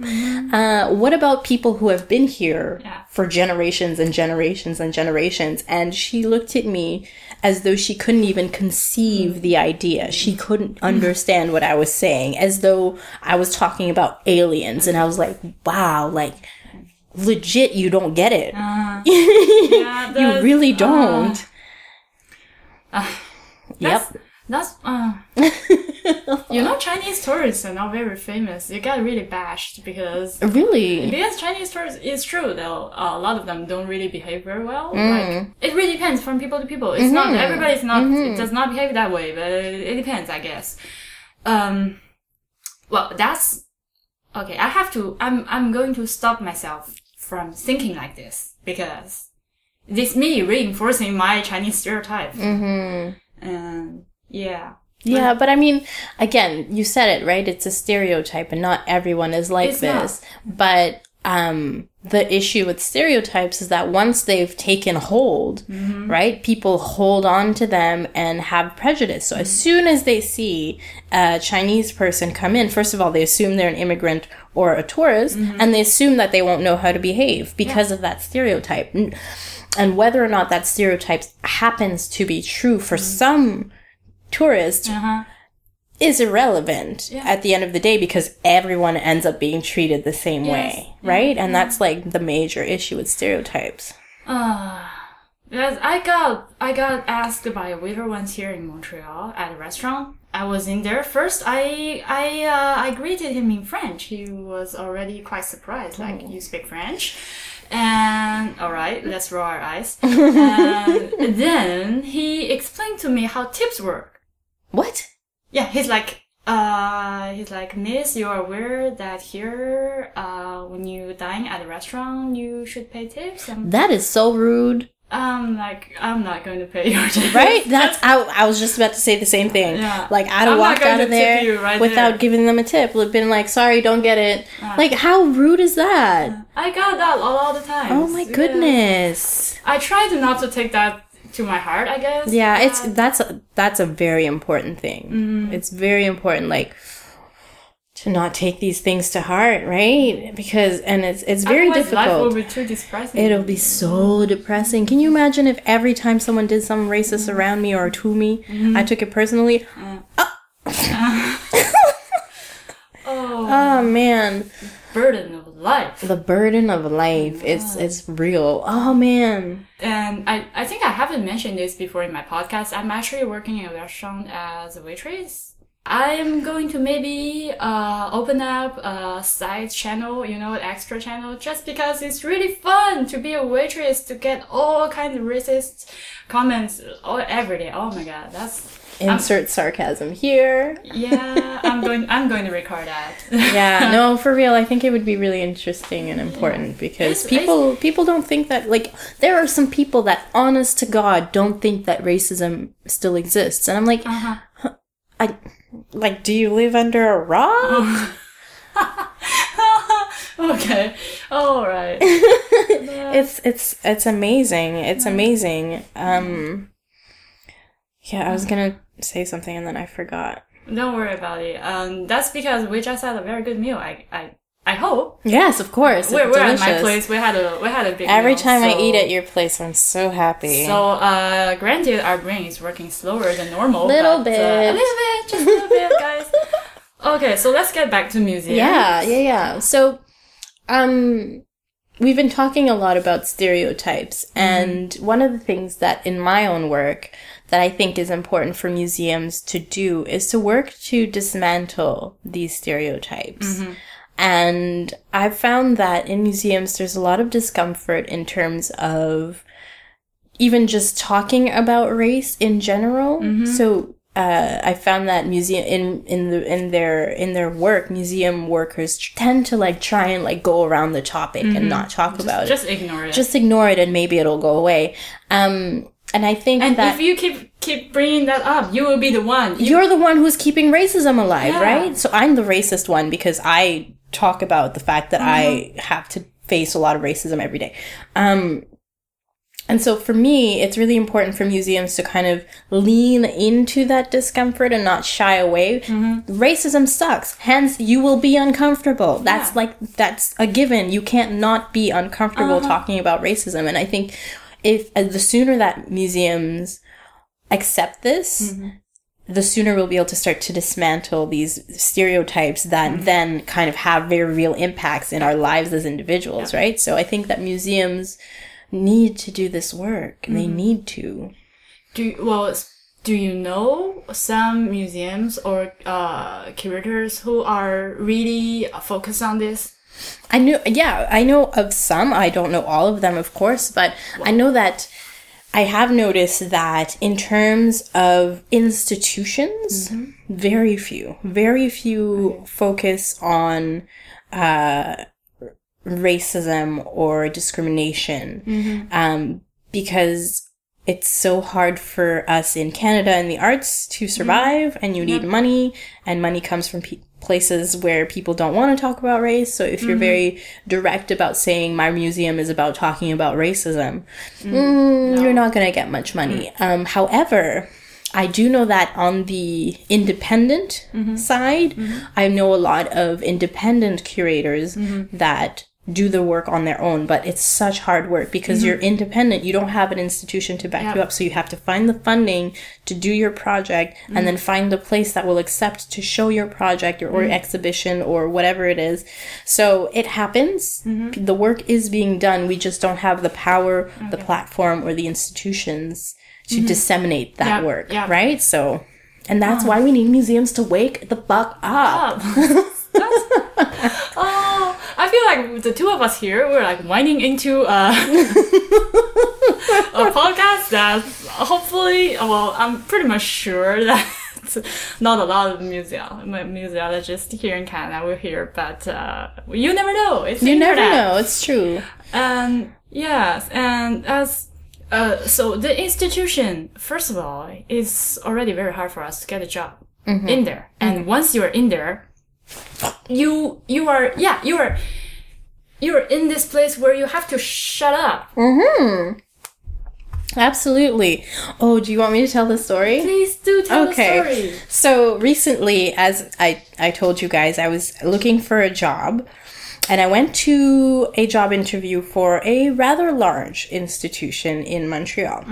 S2: Uh, what about people who have been here
S1: Yeah.
S2: for generations and generations and generations? And she looked at me as though she couldn't even conceive the idea. She couldn't mm. understand what I was saying, as though I was talking about aliens. And I was like, wow, like, legit, you don't get it.
S1: Uh, yeah,
S2: you really uh, don't.
S1: Uh, that's,
S2: yep.
S1: That's uh, you know Chinese tourists are not very famous. You get really bashed because
S2: Really?
S1: because Chinese tourists it's true though uh, a lot of them don't really behave very well.
S2: Mm.
S1: Like it really depends from people to people. It's
S2: Mm-hmm.
S1: not everybody's not it does not behave that way, but it, it depends, I guess. Um, well, that's okay. I have to. I'm I'm going to stop myself from thinking like this because this me reinforcing my Chinese stereotype.
S2: Mm-hmm.
S1: And yeah.
S2: Yeah, but I mean, again, you said it, right? It's a stereotype and not everyone is like
S1: It's not.
S2: this. But um the issue with stereotypes is that once they've taken hold,
S1: Mm-hmm.
S2: right? People hold on to them and have prejudice. So as
S1: Mm-hmm.
S2: soon as they see a Chinese person come in, first of all, they assume they're an immigrant or a tourist,
S1: Mm-hmm.
S2: and they assume that they won't know how to behave because of that stereotype. And whether or not that stereotype happens to be true for
S1: Mm-hmm.
S2: some tourists
S1: Uh-huh.
S2: is irrelevant
S1: Yeah.
S2: at the end of the day because everyone ends up being treated the same
S1: Yes.
S2: way, right? And that's like the major issue with stereotypes.
S1: Uh, yes, I got I got asked by a waiter once here in Montreal at a restaurant. I was in there first. I I uh, I greeted him in French. He was already quite surprised. Like you speak French, and all right, let's roll our eyes. and then he explained to me how tips work.
S2: What?
S1: Yeah, he's like, uh, he's like, Miss, you are aware that here, uh, when you dine at a restaurant, you should pay tips. And
S2: That is so rude.
S1: I'm like, I'm not going to pay your tip.
S2: Right? That's I, I was just about to say the same thing.
S1: Yeah.
S2: Like I'd have walked out of there
S1: right
S2: without
S1: there.
S2: giving them a tip. Would have been like, sorry, don't get it. Like how rude is that?
S1: I got that all, all the time.
S2: Oh my goodness.
S1: I try to not to take that to my heart, I guess.
S2: Yeah, it's that's a, that's a very important thing.
S1: Mm-hmm.
S2: It's very important like to not take these things to heart, right? Because and it's it's very
S1: Otherwise, Life
S2: difficult.
S1: will be too depressing.
S2: It'll be so depressing. Can you imagine if every time someone did something racist around me or to me,
S1: Mm-hmm.
S2: I took it personally?
S1: oh,
S2: Oh man,
S1: burden of life.
S2: the burden of life. It's it's real. Oh man.
S1: And I, I think I haven't mentioned this before in my podcast. I'm actually working in a restaurant as a waitress. I'm going to maybe uh, open up a side channel, you know, extra channel, just because it's really fun to be a waitress to get all kinds of racist comments all, every day. Oh my god, that's
S2: Insert sarcasm here.
S1: yeah. I'm going. I'm going to record that.
S2: Yeah, no, for real. I think it would be really interesting and important because
S1: It's-
S2: people people don't think that like there are some people that honest to God don't think that racism still exists. And I'm like
S1: Uh-huh.
S2: huh, I like do you live under a rock?
S1: okay. All right.
S2: it's it's it's amazing. It's amazing. Um Yeah, I was going to say something and then I forgot.
S1: Don't worry about it. Um, that's because we just had a very good meal. I, I, I hope.
S2: Yes, of course.
S1: We're,
S2: it's
S1: we're at my place. We had a, we had a big.
S2: Every
S1: meal,
S2: time I eat at your place, I'm so happy.
S1: So, uh, granted, our brain is working slower than normal.
S2: A little
S1: but, uh,
S2: bit.
S1: a little bit, just a little bit, guys. Okay, so let's get back to museum.
S2: Yeah, yeah, yeah. So, um, we've been talking a lot about stereotypes, and one of the things that in my own work that I think is important for museums to do is to work to dismantle these stereotypes. And I've found that in museums, there's a lot of discomfort in terms of even just talking about race in general. So uh, I found that museum in in the in their in their work, museum workers tend to like try and like go around the topic and not talk about it.
S1: Just ignore it.
S2: Just ignore it and maybe it'll go away. Um, and I think
S1: and
S2: that
S1: if you keep keep bringing that up, you will be the one. You,
S2: you're the one who's keeping racism alive,
S1: Yeah.
S2: right? So I'm the racist one because I talk about the fact that I have to face a lot of racism every day. Um, and so for me, it's really important for museums to kind of lean into that discomfort and not shy away. Racism sucks. Hence, you will be uncomfortable. That's
S1: Yeah.
S2: like, that's a given. You can't not be uncomfortable talking about racism. And I think if uh, the sooner that museums accept this, the sooner we'll be able to start to dismantle these stereotypes that then kind of have very real impacts in our lives as individuals, right? So I think that museums need to do this work. They need to.
S1: do well. Do you know some museums or uh, curators who are really focused on this?
S2: I knew, yeah, I know of some. I don't know all of them, of course, but I know that I have noticed that in terms of institutions, very few, very few focus on uh, racism or discrimination um, because it's so hard for us in Canada in the arts to survive, and you need money, and money comes from pe- places where people don't want to talk about race. So if you're mm-hmm. very direct about saying my museum is about talking about racism, mm, mm you're not going to get much money. Mm. Um, however, I do know that on the independent mm-hmm. side, mm-hmm. I know a lot of independent curators that do the work on their own, but it's such hard work because mm-hmm. you're independent. You don't have an institution to back you up. So you have to find the funding to do your project and mm. then find the place that will accept to show your project or, or mm. exhibition or whatever it is. So it happens. Mm-hmm. The work is being done. We just don't have the power, the platform, or the institutions to mm-hmm. disseminate that
S1: Yep,
S2: work,
S1: yep.
S2: right? So, and that's why we need museums to wake the fuck up.
S1: Oh, I feel like the two of us here, we're like winding into uh, a podcast that hopefully, well, I'm pretty much sure that not a lot of museum museologists here in Canada will hear, but uh, you never know. It's
S2: You never know. It's true.
S1: And yes, and as uh, so the institution, first of all, is already very hard for us to get a job mm-hmm. in there. And mm-hmm. once you're in there, you you are yeah you are you are in this place where you have to shut up. Mm-hmm.
S2: Absolutely. Oh, do you want me to tell the story?
S1: Please do tell
S2: Okay.
S1: the story.
S2: So recently, as I, I told you guys, I was looking for a job and I went to a job interview for a rather large institution in Montreal.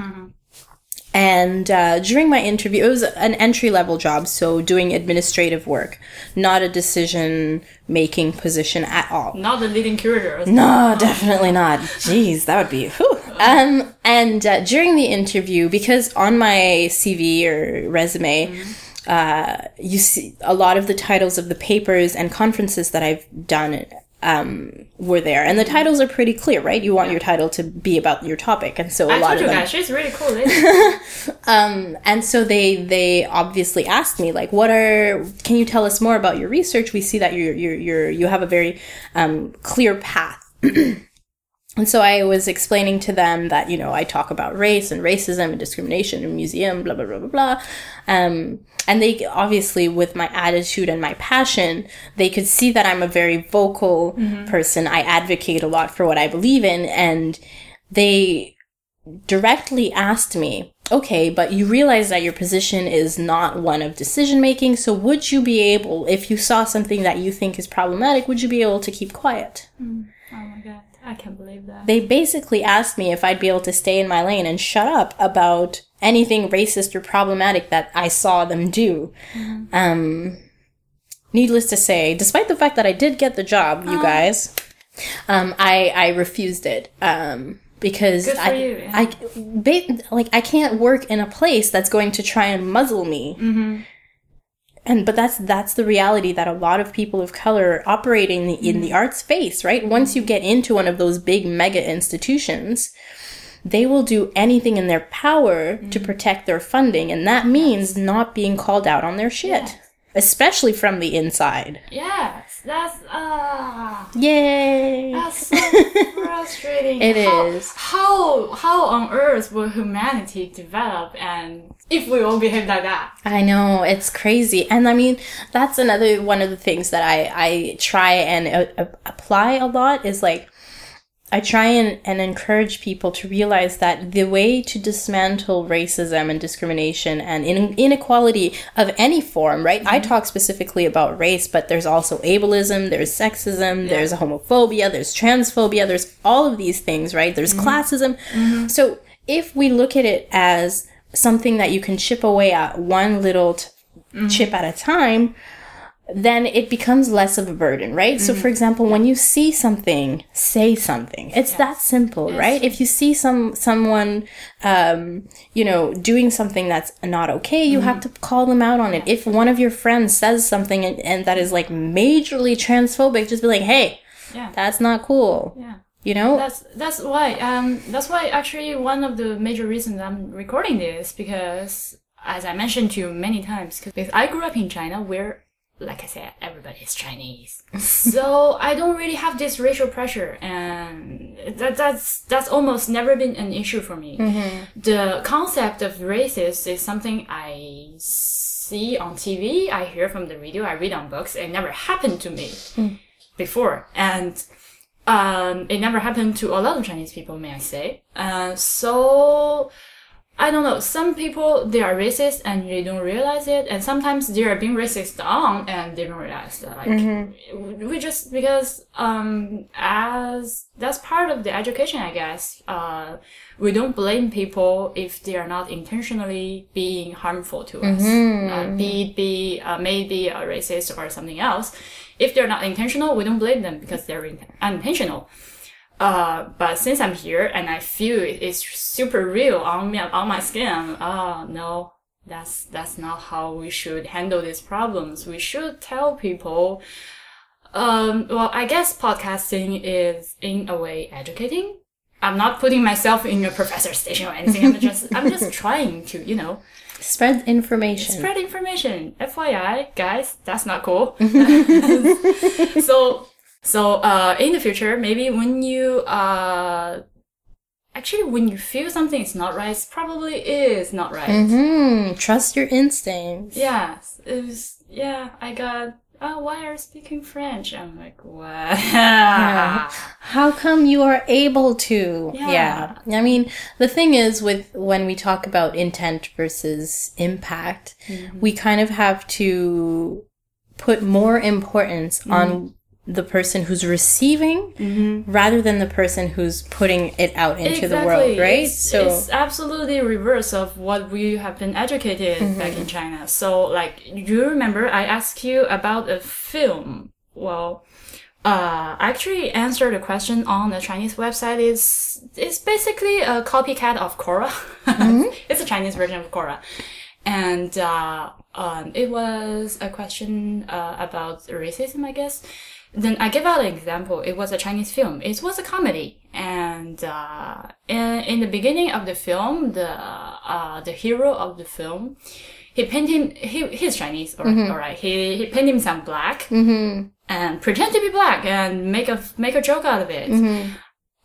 S2: And uh, during my interview, it was an entry level job, so doing administrative work, not a decision making position at all.
S1: Not the leading curator.
S2: No, definitely not. Jeez, that would be. Whew. Um, and uh, during the interview, because on my CV or resume, uh, you see a lot of the titles of the papers and conferences that I've done um, were there, and the titles are pretty clear, right? You want your title to be about your topic, and so a
S1: I
S2: lot of
S1: you
S2: them.
S1: guys, she's really cool lady.
S2: Um, and so they they obviously asked me like, what are? Can you tell us more about your research? We see that you're you're, you're you have a very um, clear path. And so I was explaining to them that, you know, I talk about race and racism and discrimination in museum, blah, blah, blah, blah, blah. Um, and they obviously, with my attitude and my passion, they could see that I'm a very vocal person. I advocate a lot for what I believe in. And they directly asked me, okay, but you realize that your position is not one of decision making. So would you be able, if you saw something that you think is problematic, would you be able to keep quiet?
S1: oh my god, I can't believe that.
S2: they basically asked me if I'd be able to stay in my lane and shut up about anything racist or problematic that I saw them do. Um, needless to say, despite the fact that I did get the job, you guys, um, I I refused it. Um, because I,
S1: you, yeah.
S2: I, ba- like, I can't work in a place that's going to try and muzzle me. And but that's that's the reality that a lot of people of color operating in the, in the arts face, right? Once you get into one of those big mega institutions, they will do anything in their power to mm. protect their funding, and that means not being called out on their shit, especially from the inside.
S1: Yes, that's ah.
S2: Yay!
S1: That's so frustrating.
S2: It
S1: how,
S2: is.
S1: How how on earth will humanity develop and if we all behave like that?
S2: I know it's crazy, and I mean that's another one of the things that I I try and uh, uh, apply a lot is like I try and, and encourage people to realize that the way to dismantle racism and discrimination and in, inequality of any form, right? I mm-hmm. talk specifically about race, but there's also ableism, there's sexism, there's homophobia, there's transphobia, there's all of these things, right? There's mm-hmm. classism. Mm-hmm. So if we look at it as something that you can chip away at one little t- chip at a time, then it becomes less of a burden, right? So, for example, when you see something, say something. It's that simple, right? If you see some someone, um, you know, doing something that's not okay, you have to call them out on it. If one of your friends says something and, and that is like majorly transphobic, just be like, "Hey,
S1: Yeah.
S2: that's not cool."
S1: Yeah.
S2: You know?
S1: That's that's why um that's why actually one of the major reasons I'm recording this because as I mentioned to you many times because I grew up in China where like I said everybody is Chinese so I don't really have this racial pressure and that that's that's almost never been an issue for me. The concept of racist is something I see on TV, I hear from the radio, I read on books. It never happened to me before and um, it never happened to a lot of Chinese people, may I say. Uh, so I don't know. Some people they are racist and they don't realize it, and sometimes they are being racist on and they don't realize that. Like we just because um as that's part of the education, I guess. Uh, we don't blame people if they are not intentionally being harmful to us. Uh, be it be uh, maybe a racist or something else. If they're not intentional, we don't blame them because they're in- unintentional. Uh, but since I'm here and I feel it is super real on me, on my skin, oh no, that's, that's not how we should handle these problems. We should tell people, um, well, I guess podcasting is in a way educating. I'm not putting myself in a professor station or anything. I'm just, I'm just trying to, you know,
S2: Spread information.
S1: spread information. FYI, guys, that's not cool. so, so, uh, in the future, maybe when you, uh, actually when you feel something is not right, it probably is not right.
S2: Hmm. Trust your instincts.
S1: Yes, it was. Yeah, I got. Oh, why are you speaking French? I'm like, what?
S2: How come you are able to?
S1: Yeah.
S2: I mean, the thing is with when we talk about intent versus impact, we kind of have to put more importance on the person who's receiving rather than the person who's putting it out into the world, right?
S1: It's, it's absolutely reverse of what we have been educated back in China. So, like, you remember I asked you about a film. Well, uh, I actually answered a question on the Chinese website. Is it's basically a copycat of Quora. it's a Chinese version of Quora, and uh, um, it was a question uh, about racism, I guess. Then I give out an example. It was a Chinese film. It was a comedy, and uh, in, in the beginning of the film, the uh, the hero of the film, he painted him. He he's Chinese, all right. all right. He he painted himself black and pretend to be black and make a make a joke out of it.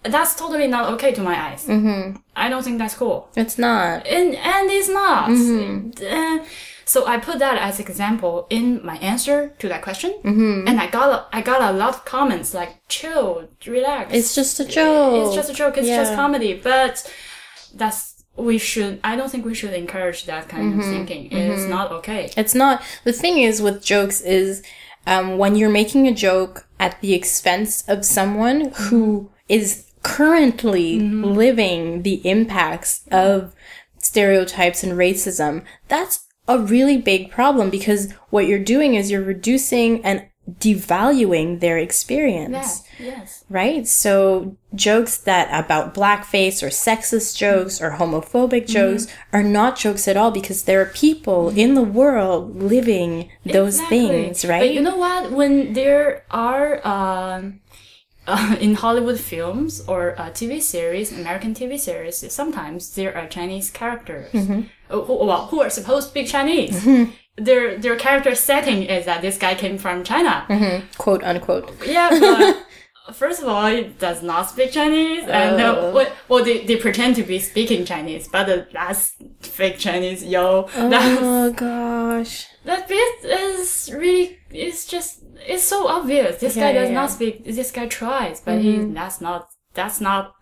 S1: That's totally not okay to my eyes. I don't think that's cool
S2: It's not.
S1: and and it's not. Uh, so I put that as example in my answer to that question, mm-hmm. and I got a, I got a lot of comments like chill, relax.
S2: It's just a joke.
S1: It's just a joke. It's
S2: Yeah.
S1: just comedy. But that's we should. I don't think we should encourage that kind of mm-hmm. thinking. It's mm-hmm. not okay.
S2: It's not. The thing is with jokes is um, when you're making a joke at the expense of someone who is currently living the impacts of stereotypes and racism, that's a really big problem because what you're doing is you're reducing and devaluing their experience
S1: Yeah. Yes.
S2: right? So jokes that about blackface or sexist jokes or homophobic jokes are not jokes at all because there are people in the world living those
S1: Exactly.
S2: things, right?
S1: But you know what? When there are um, uh, in Hollywood films or uh, TV series, American TV series, sometimes there are Chinese characters
S2: Mm-hmm.
S1: uh, who, well, who are supposed to be Chinese. Their their character setting is that this guy came from China.
S2: Quote unquote.
S1: Yeah, but first of all, he does not speak Chinese, and uh, well, well, they, they pretend to be speaking Chinese, but uh, that's fake Chinese, yo.
S2: Oh gosh.
S1: that bit is really it's just it's so obvious this
S2: Yeah,
S1: guy does
S2: yeah.
S1: not speak this guy tries but he that's not that's not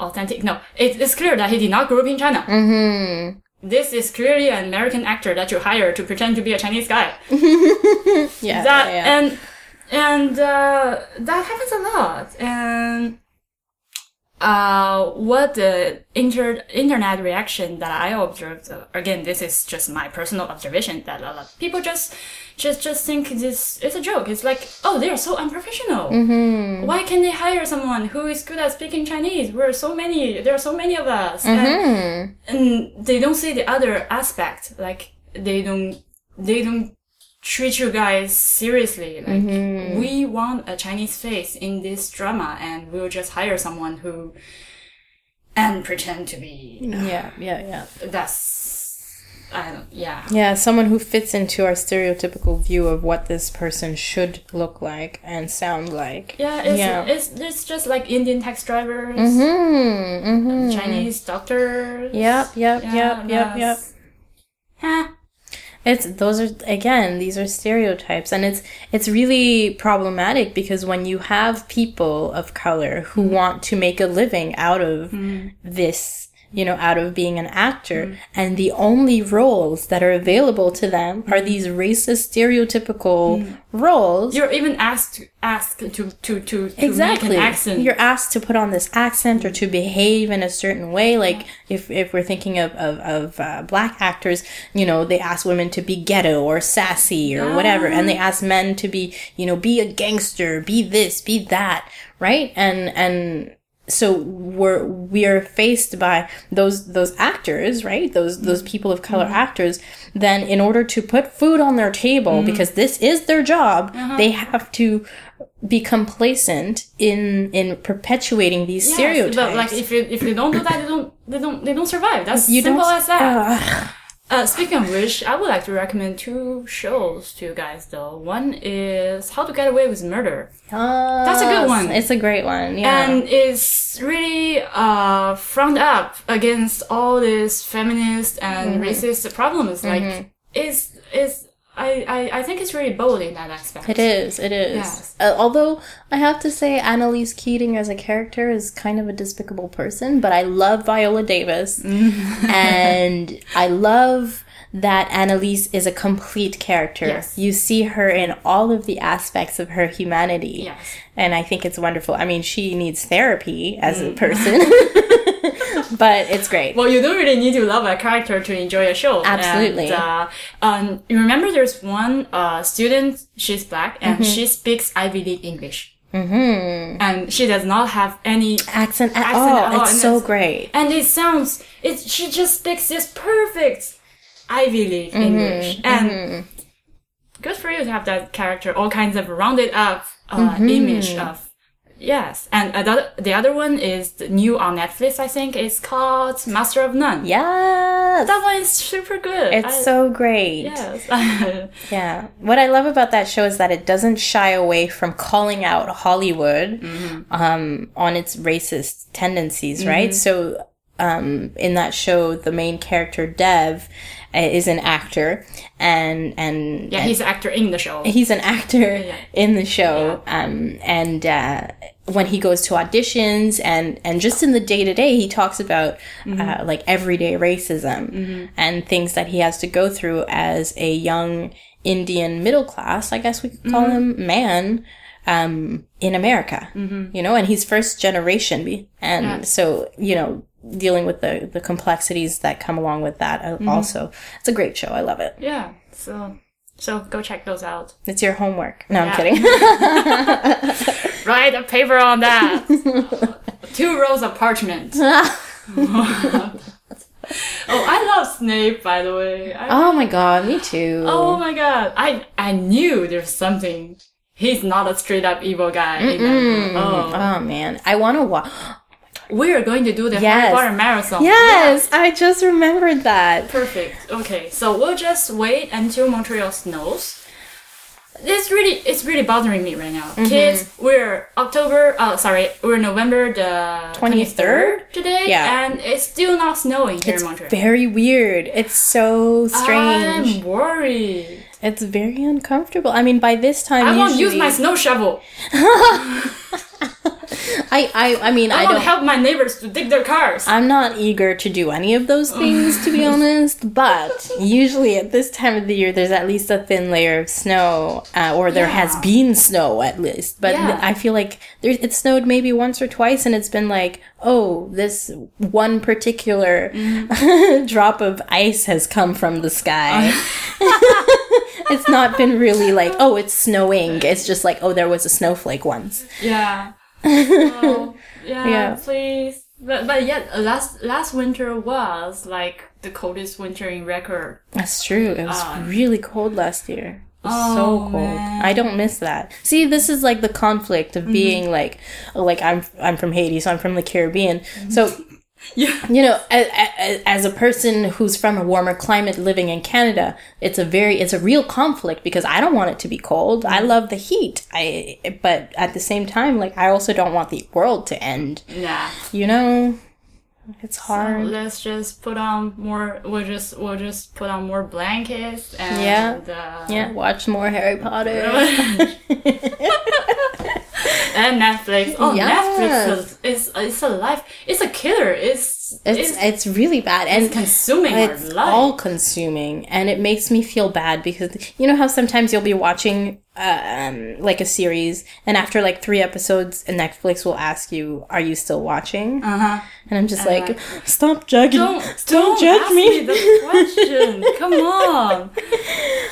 S1: authentic no it, it's clear that he did not grow up in china mm-hmm. this is clearly an american actor that you hire to pretend to be a chinese guy
S2: Yeah.
S1: that
S2: yeah, yeah.
S1: and and uh, that happens a lot. And uh, what the inter- internet reaction that I observed uh, again this is just my personal observation that a lot of people just just just think this is a joke. It's like oh they're so unprofessional. Why can they hire someone who is good at speaking Chinese? We're so many there are so many of us. And, and they don't see the other aspect. Like they don't they don't treat you guys seriously. Like we want a Chinese face in this drama, and we'll just hire someone who and pretend to be.
S2: yeah, yeah, yeah.
S1: That's I don't. Yeah.
S2: Yeah, someone who fits into our stereotypical view of what this person should look like and sound like.
S1: Yeah, it's,
S2: Yeah.
S1: it's it's just like Indian tax drivers,
S2: Hmm. Mm-hmm.
S1: Chinese doctors.
S2: Yep. Yep.
S1: Yeah,
S2: yep. Yep. Yep.
S1: that's- Huh.
S2: It's those are again these are stereotypes. And it's it's really problematic because when you have people of color who mm. want to make a living out of mm. this you know out of being an actor. Mm. And the only roles that are available to them are mm. these racist stereotypical mm. roles.
S1: You're even asked to, asked to to to, to
S2: exactly
S1: make an accent.
S2: you're asked to put on this accent or to behave in a certain way. Like if, if we're thinking of, of, of uh, black actors you know they ask women to be ghetto or sassy or whatever. And they ah. ask men to be you know be a gangster be this be that. Right? And and so we're we are faced by those those actors right? Those those mm-hmm. people of color mm-hmm. actors. Then in order to put food on their table mm-hmm. because this is their job uh-huh. they have to be complacent in in perpetuating these
S1: Yes,
S2: stereotypes
S1: But like if you if you don't do that, they don't they don't they don't survive. That's
S2: you
S1: simple as that.
S2: Ugh.
S1: Uh, speaking of which, I would like to recommend two shows to you guys. Though one is How to Get Away with Murder,
S2: That's
S1: a good one.
S2: It's a great one. Yeah.
S1: and it's really uh front up against all these feminist and
S2: Mm-hmm.
S1: racist problems. Like, it's it's I, I I think it's really bold in that aspect.
S2: It is. It is.
S1: Yes.
S2: Uh, although I have to say, Annalise Keating as a character is kind of a despicable person, but I love Viola Davis, and I love that Annalise is a complete character.
S1: Yes.
S2: You see her in all of the aspects of her humanity,
S1: Yes.
S2: and I think it's wonderful. I mean, she needs therapy as
S1: Mm.
S2: a person, but it's great.
S1: Well, you don't really need to love a character to enjoy a show.
S2: Absolutely.
S1: And, uh, um, you remember there's one uh, student, she's black, and
S2: Mm-hmm.
S1: she speaks Ivy League English. Mm-hmm. And she does not have any
S2: Accent at
S1: Accent
S2: all.
S1: at all,
S2: It's
S1: and
S2: so
S1: it's-
S2: great.
S1: and it sounds it she just speaks this perfect Ivy League
S2: Mm-hmm,
S1: English and good for you to have that character all kinds of rounded up uh,
S2: Mm-hmm.
S1: image of yes and another the other one is the new on Netflix I think it's called Master of None
S2: Yes.
S1: that one is super good
S2: It's
S1: I-
S2: so great.
S1: yes
S2: Yeah. What I love about that show is that it doesn't shy away from calling out Hollywood um, on its racist tendencies, right? So um, in that show, the main character, Dev, uh, is an actor and and
S1: yeah he's an actor in the show
S2: he's an actor
S1: Yeah.
S2: in the show um, and uh, when he goes to auditions and and just in the day to day he talks about
S1: Mm-hmm.
S2: uh, like everyday racism and things that he has to go through as a young indian middle class i guess we could call
S1: Mm-hmm.
S2: him man um, in america you know and he's first generation and
S1: Yeah.
S2: so you know dealing with the the complexities that come along with that uh,
S1: Mm-hmm.
S2: also it's a great show i love it
S1: yeah so so go check those out
S2: it's your homework no i'm kidding
S1: write a paper on that two rolls of parchment Oh, I love Snape, by the way. I,
S2: Oh my god, me too.
S1: oh my god, I I knew there's something. He's not a straight up evil guy. in that book. Oh,
S2: Oh man, I want to watch.
S1: We are going to do the
S2: Yes.
S1: Harry Potter marathon.
S2: Yes, I just remembered that.
S1: Perfect. Okay, so we'll just wait until Montreal snows. It's really it's really bothering me right now.
S2: Mm-hmm.
S1: Kids, we're October. Oh, sorry, we're November the
S2: 23rd?
S1: today,
S2: Yeah.
S1: and it's still not snowing here
S2: It's
S1: in Montreal.
S2: very weird. It's so strange.
S1: I'm worried.
S2: It's very uncomfortable. I mean, by this time,
S1: I won't
S2: usually,
S1: use my snow shovel.
S2: I, I, I mean,
S1: I,
S2: I don't.
S1: help my neighbors to dig their cars.
S2: I'm not eager to do any of those things, to be honest. But usually at this time of the year, there's at least a thin layer of snow, uh, or there has been snow at least. But
S1: Yeah.
S2: I feel like there, it snowed maybe once or twice, and it's been like, oh, this one particular
S1: Mm-hmm.
S2: drop of ice has come from the sky. it's not been really like, oh, it's snowing. It's just like, oh, there was a snowflake once.
S1: yeah. Oh, yeah,
S2: Yeah.
S1: please. But but yet uh, last last winter was like the coldest winter in record.
S2: That's true. It was
S1: Ah.
S2: really cold last year. It was
S1: Oh,
S2: so cold.
S1: man.
S2: I don't miss that. See, this is like the conflict
S1: Mm-hmm.
S2: of being like, like I'm I'm from Haiti, so I'm from the Caribbean. So
S1: Yeah.
S2: you know, as, as a person who's from a warmer climate living in Canada, it's a very it's a real conflict because I don't want it to be cold. I mm-hmm. love the heat. I but at the same time, like I also don't want the world to end.
S1: Yeah.
S2: You know, it's hard.
S1: Let's just put on more. We'll just we'll just put on more blankets and
S2: Yeah.
S1: uh,
S2: yeah, watch more Harry Potter.
S1: and Netflix. Oh,
S2: Yes.
S1: Netflix is it's it's a life. It's a killer. It's
S2: It's
S1: it's,
S2: it's really bad and
S1: consuming
S2: it's
S1: our life.
S2: all consuming and it makes me feel bad because you know how sometimes you'll be watching uh, um, like a series and after like three episodes and netflix will ask you are you still watching
S1: uh-huh.
S2: and i'm just like
S1: like,
S2: stop judging
S1: Don't
S2: don't,
S1: don't
S2: judge me,
S1: me the question. Come on.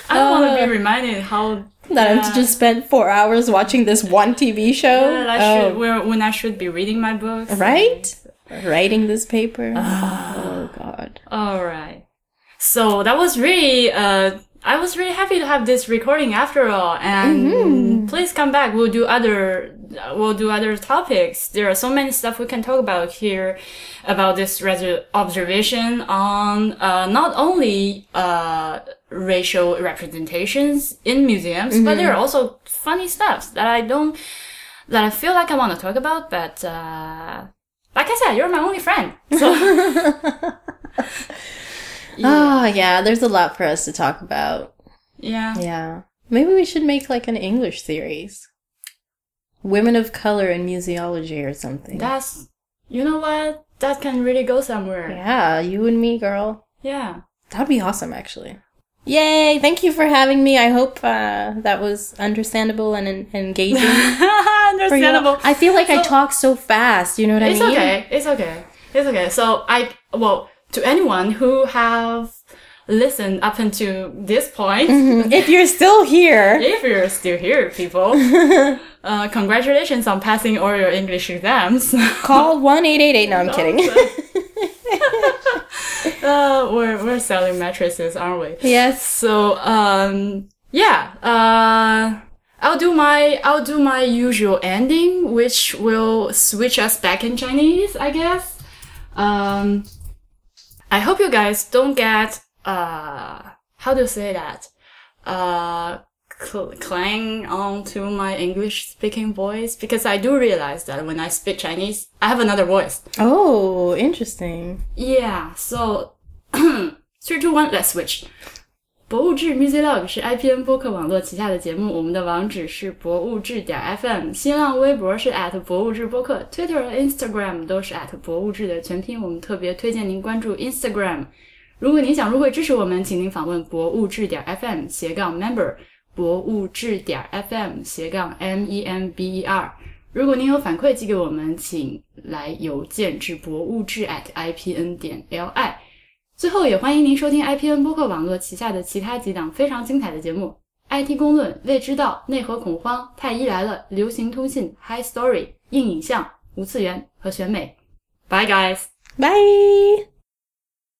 S1: I want to
S2: Uh,
S1: be reminded how
S2: that i've just spent four hours watching this one tv show
S1: I
S2: Oh,
S1: should where when I should be reading my books.
S2: right writing this paper
S1: Ah.
S2: oh god
S1: All right. So that was really uh I was really happy to have this recording after all. And
S2: Mm-hmm.
S1: please come back. We'll do other we'll do other topics. There are so many stuff we can talk about here about this res- observation on uh, not only uh, racial representations in museums, but there are also funny stuff that I don't that I feel like I want to talk about. But uh, like I said, you're my only friend, so
S2: Oh, yeah, there's a lot for us to talk about.
S1: yeah.
S2: Yeah. Maybe we should make like an English series. Women of color in museology or something.
S1: That's you know what that can really go somewhere.
S2: yeah, you and me, girl.
S1: yeah.
S2: That'd be awesome, actually. Yay! Thank you for having me. I hope uh, that was understandable and en- engaging.
S1: Understandable.
S2: I feel like I talk so fast. You know what I mean?
S1: It's okay. It's okay. It's okay. So I well to anyone who have listened up until this point,
S2: If you're still here,
S1: if you're still here, people, uh, congratulations on passing all your English exams.
S2: call one eight eight eight. No, I'm kidding.
S1: uh, we're we're selling mattresses, aren't we?
S2: yes.
S1: So um yeah, uh I'll do my I'll do my usual ending, which will switch us back in Chinese, I guess. Um I hope you guys don't get uh how do you say that? Uh cl- clang on to my English speaking voice because I do realize that when I speak Chinese, I have another voice.
S2: Oh, interesting.
S1: Yeah, so three, two, one, let's switch. 博物志 Musiclog 是 IPN 播客网络旗下的节目，我们的网址是博物志点 FM，新浪微博是 at 博物志播客，Twitter 和 Instagram 都是 at 博物志的全拼。我们特别推荐您关注 Instagram。如果您想入会支持我们，请您访问博物志点 FM 斜杠 member， 博物志点 FM 斜杠 M E M B E R。如果您有反馈寄给我们，请来邮件至博物志 at ipn 点 li。最后，也欢迎您收听 IPN 播客网络旗下的其他几档非常精彩的节目：IT 公论、未知道、内核恐慌、太医来了、流行通信、High Story、硬影像、无次元和选美。Bye guys。
S2: Bye.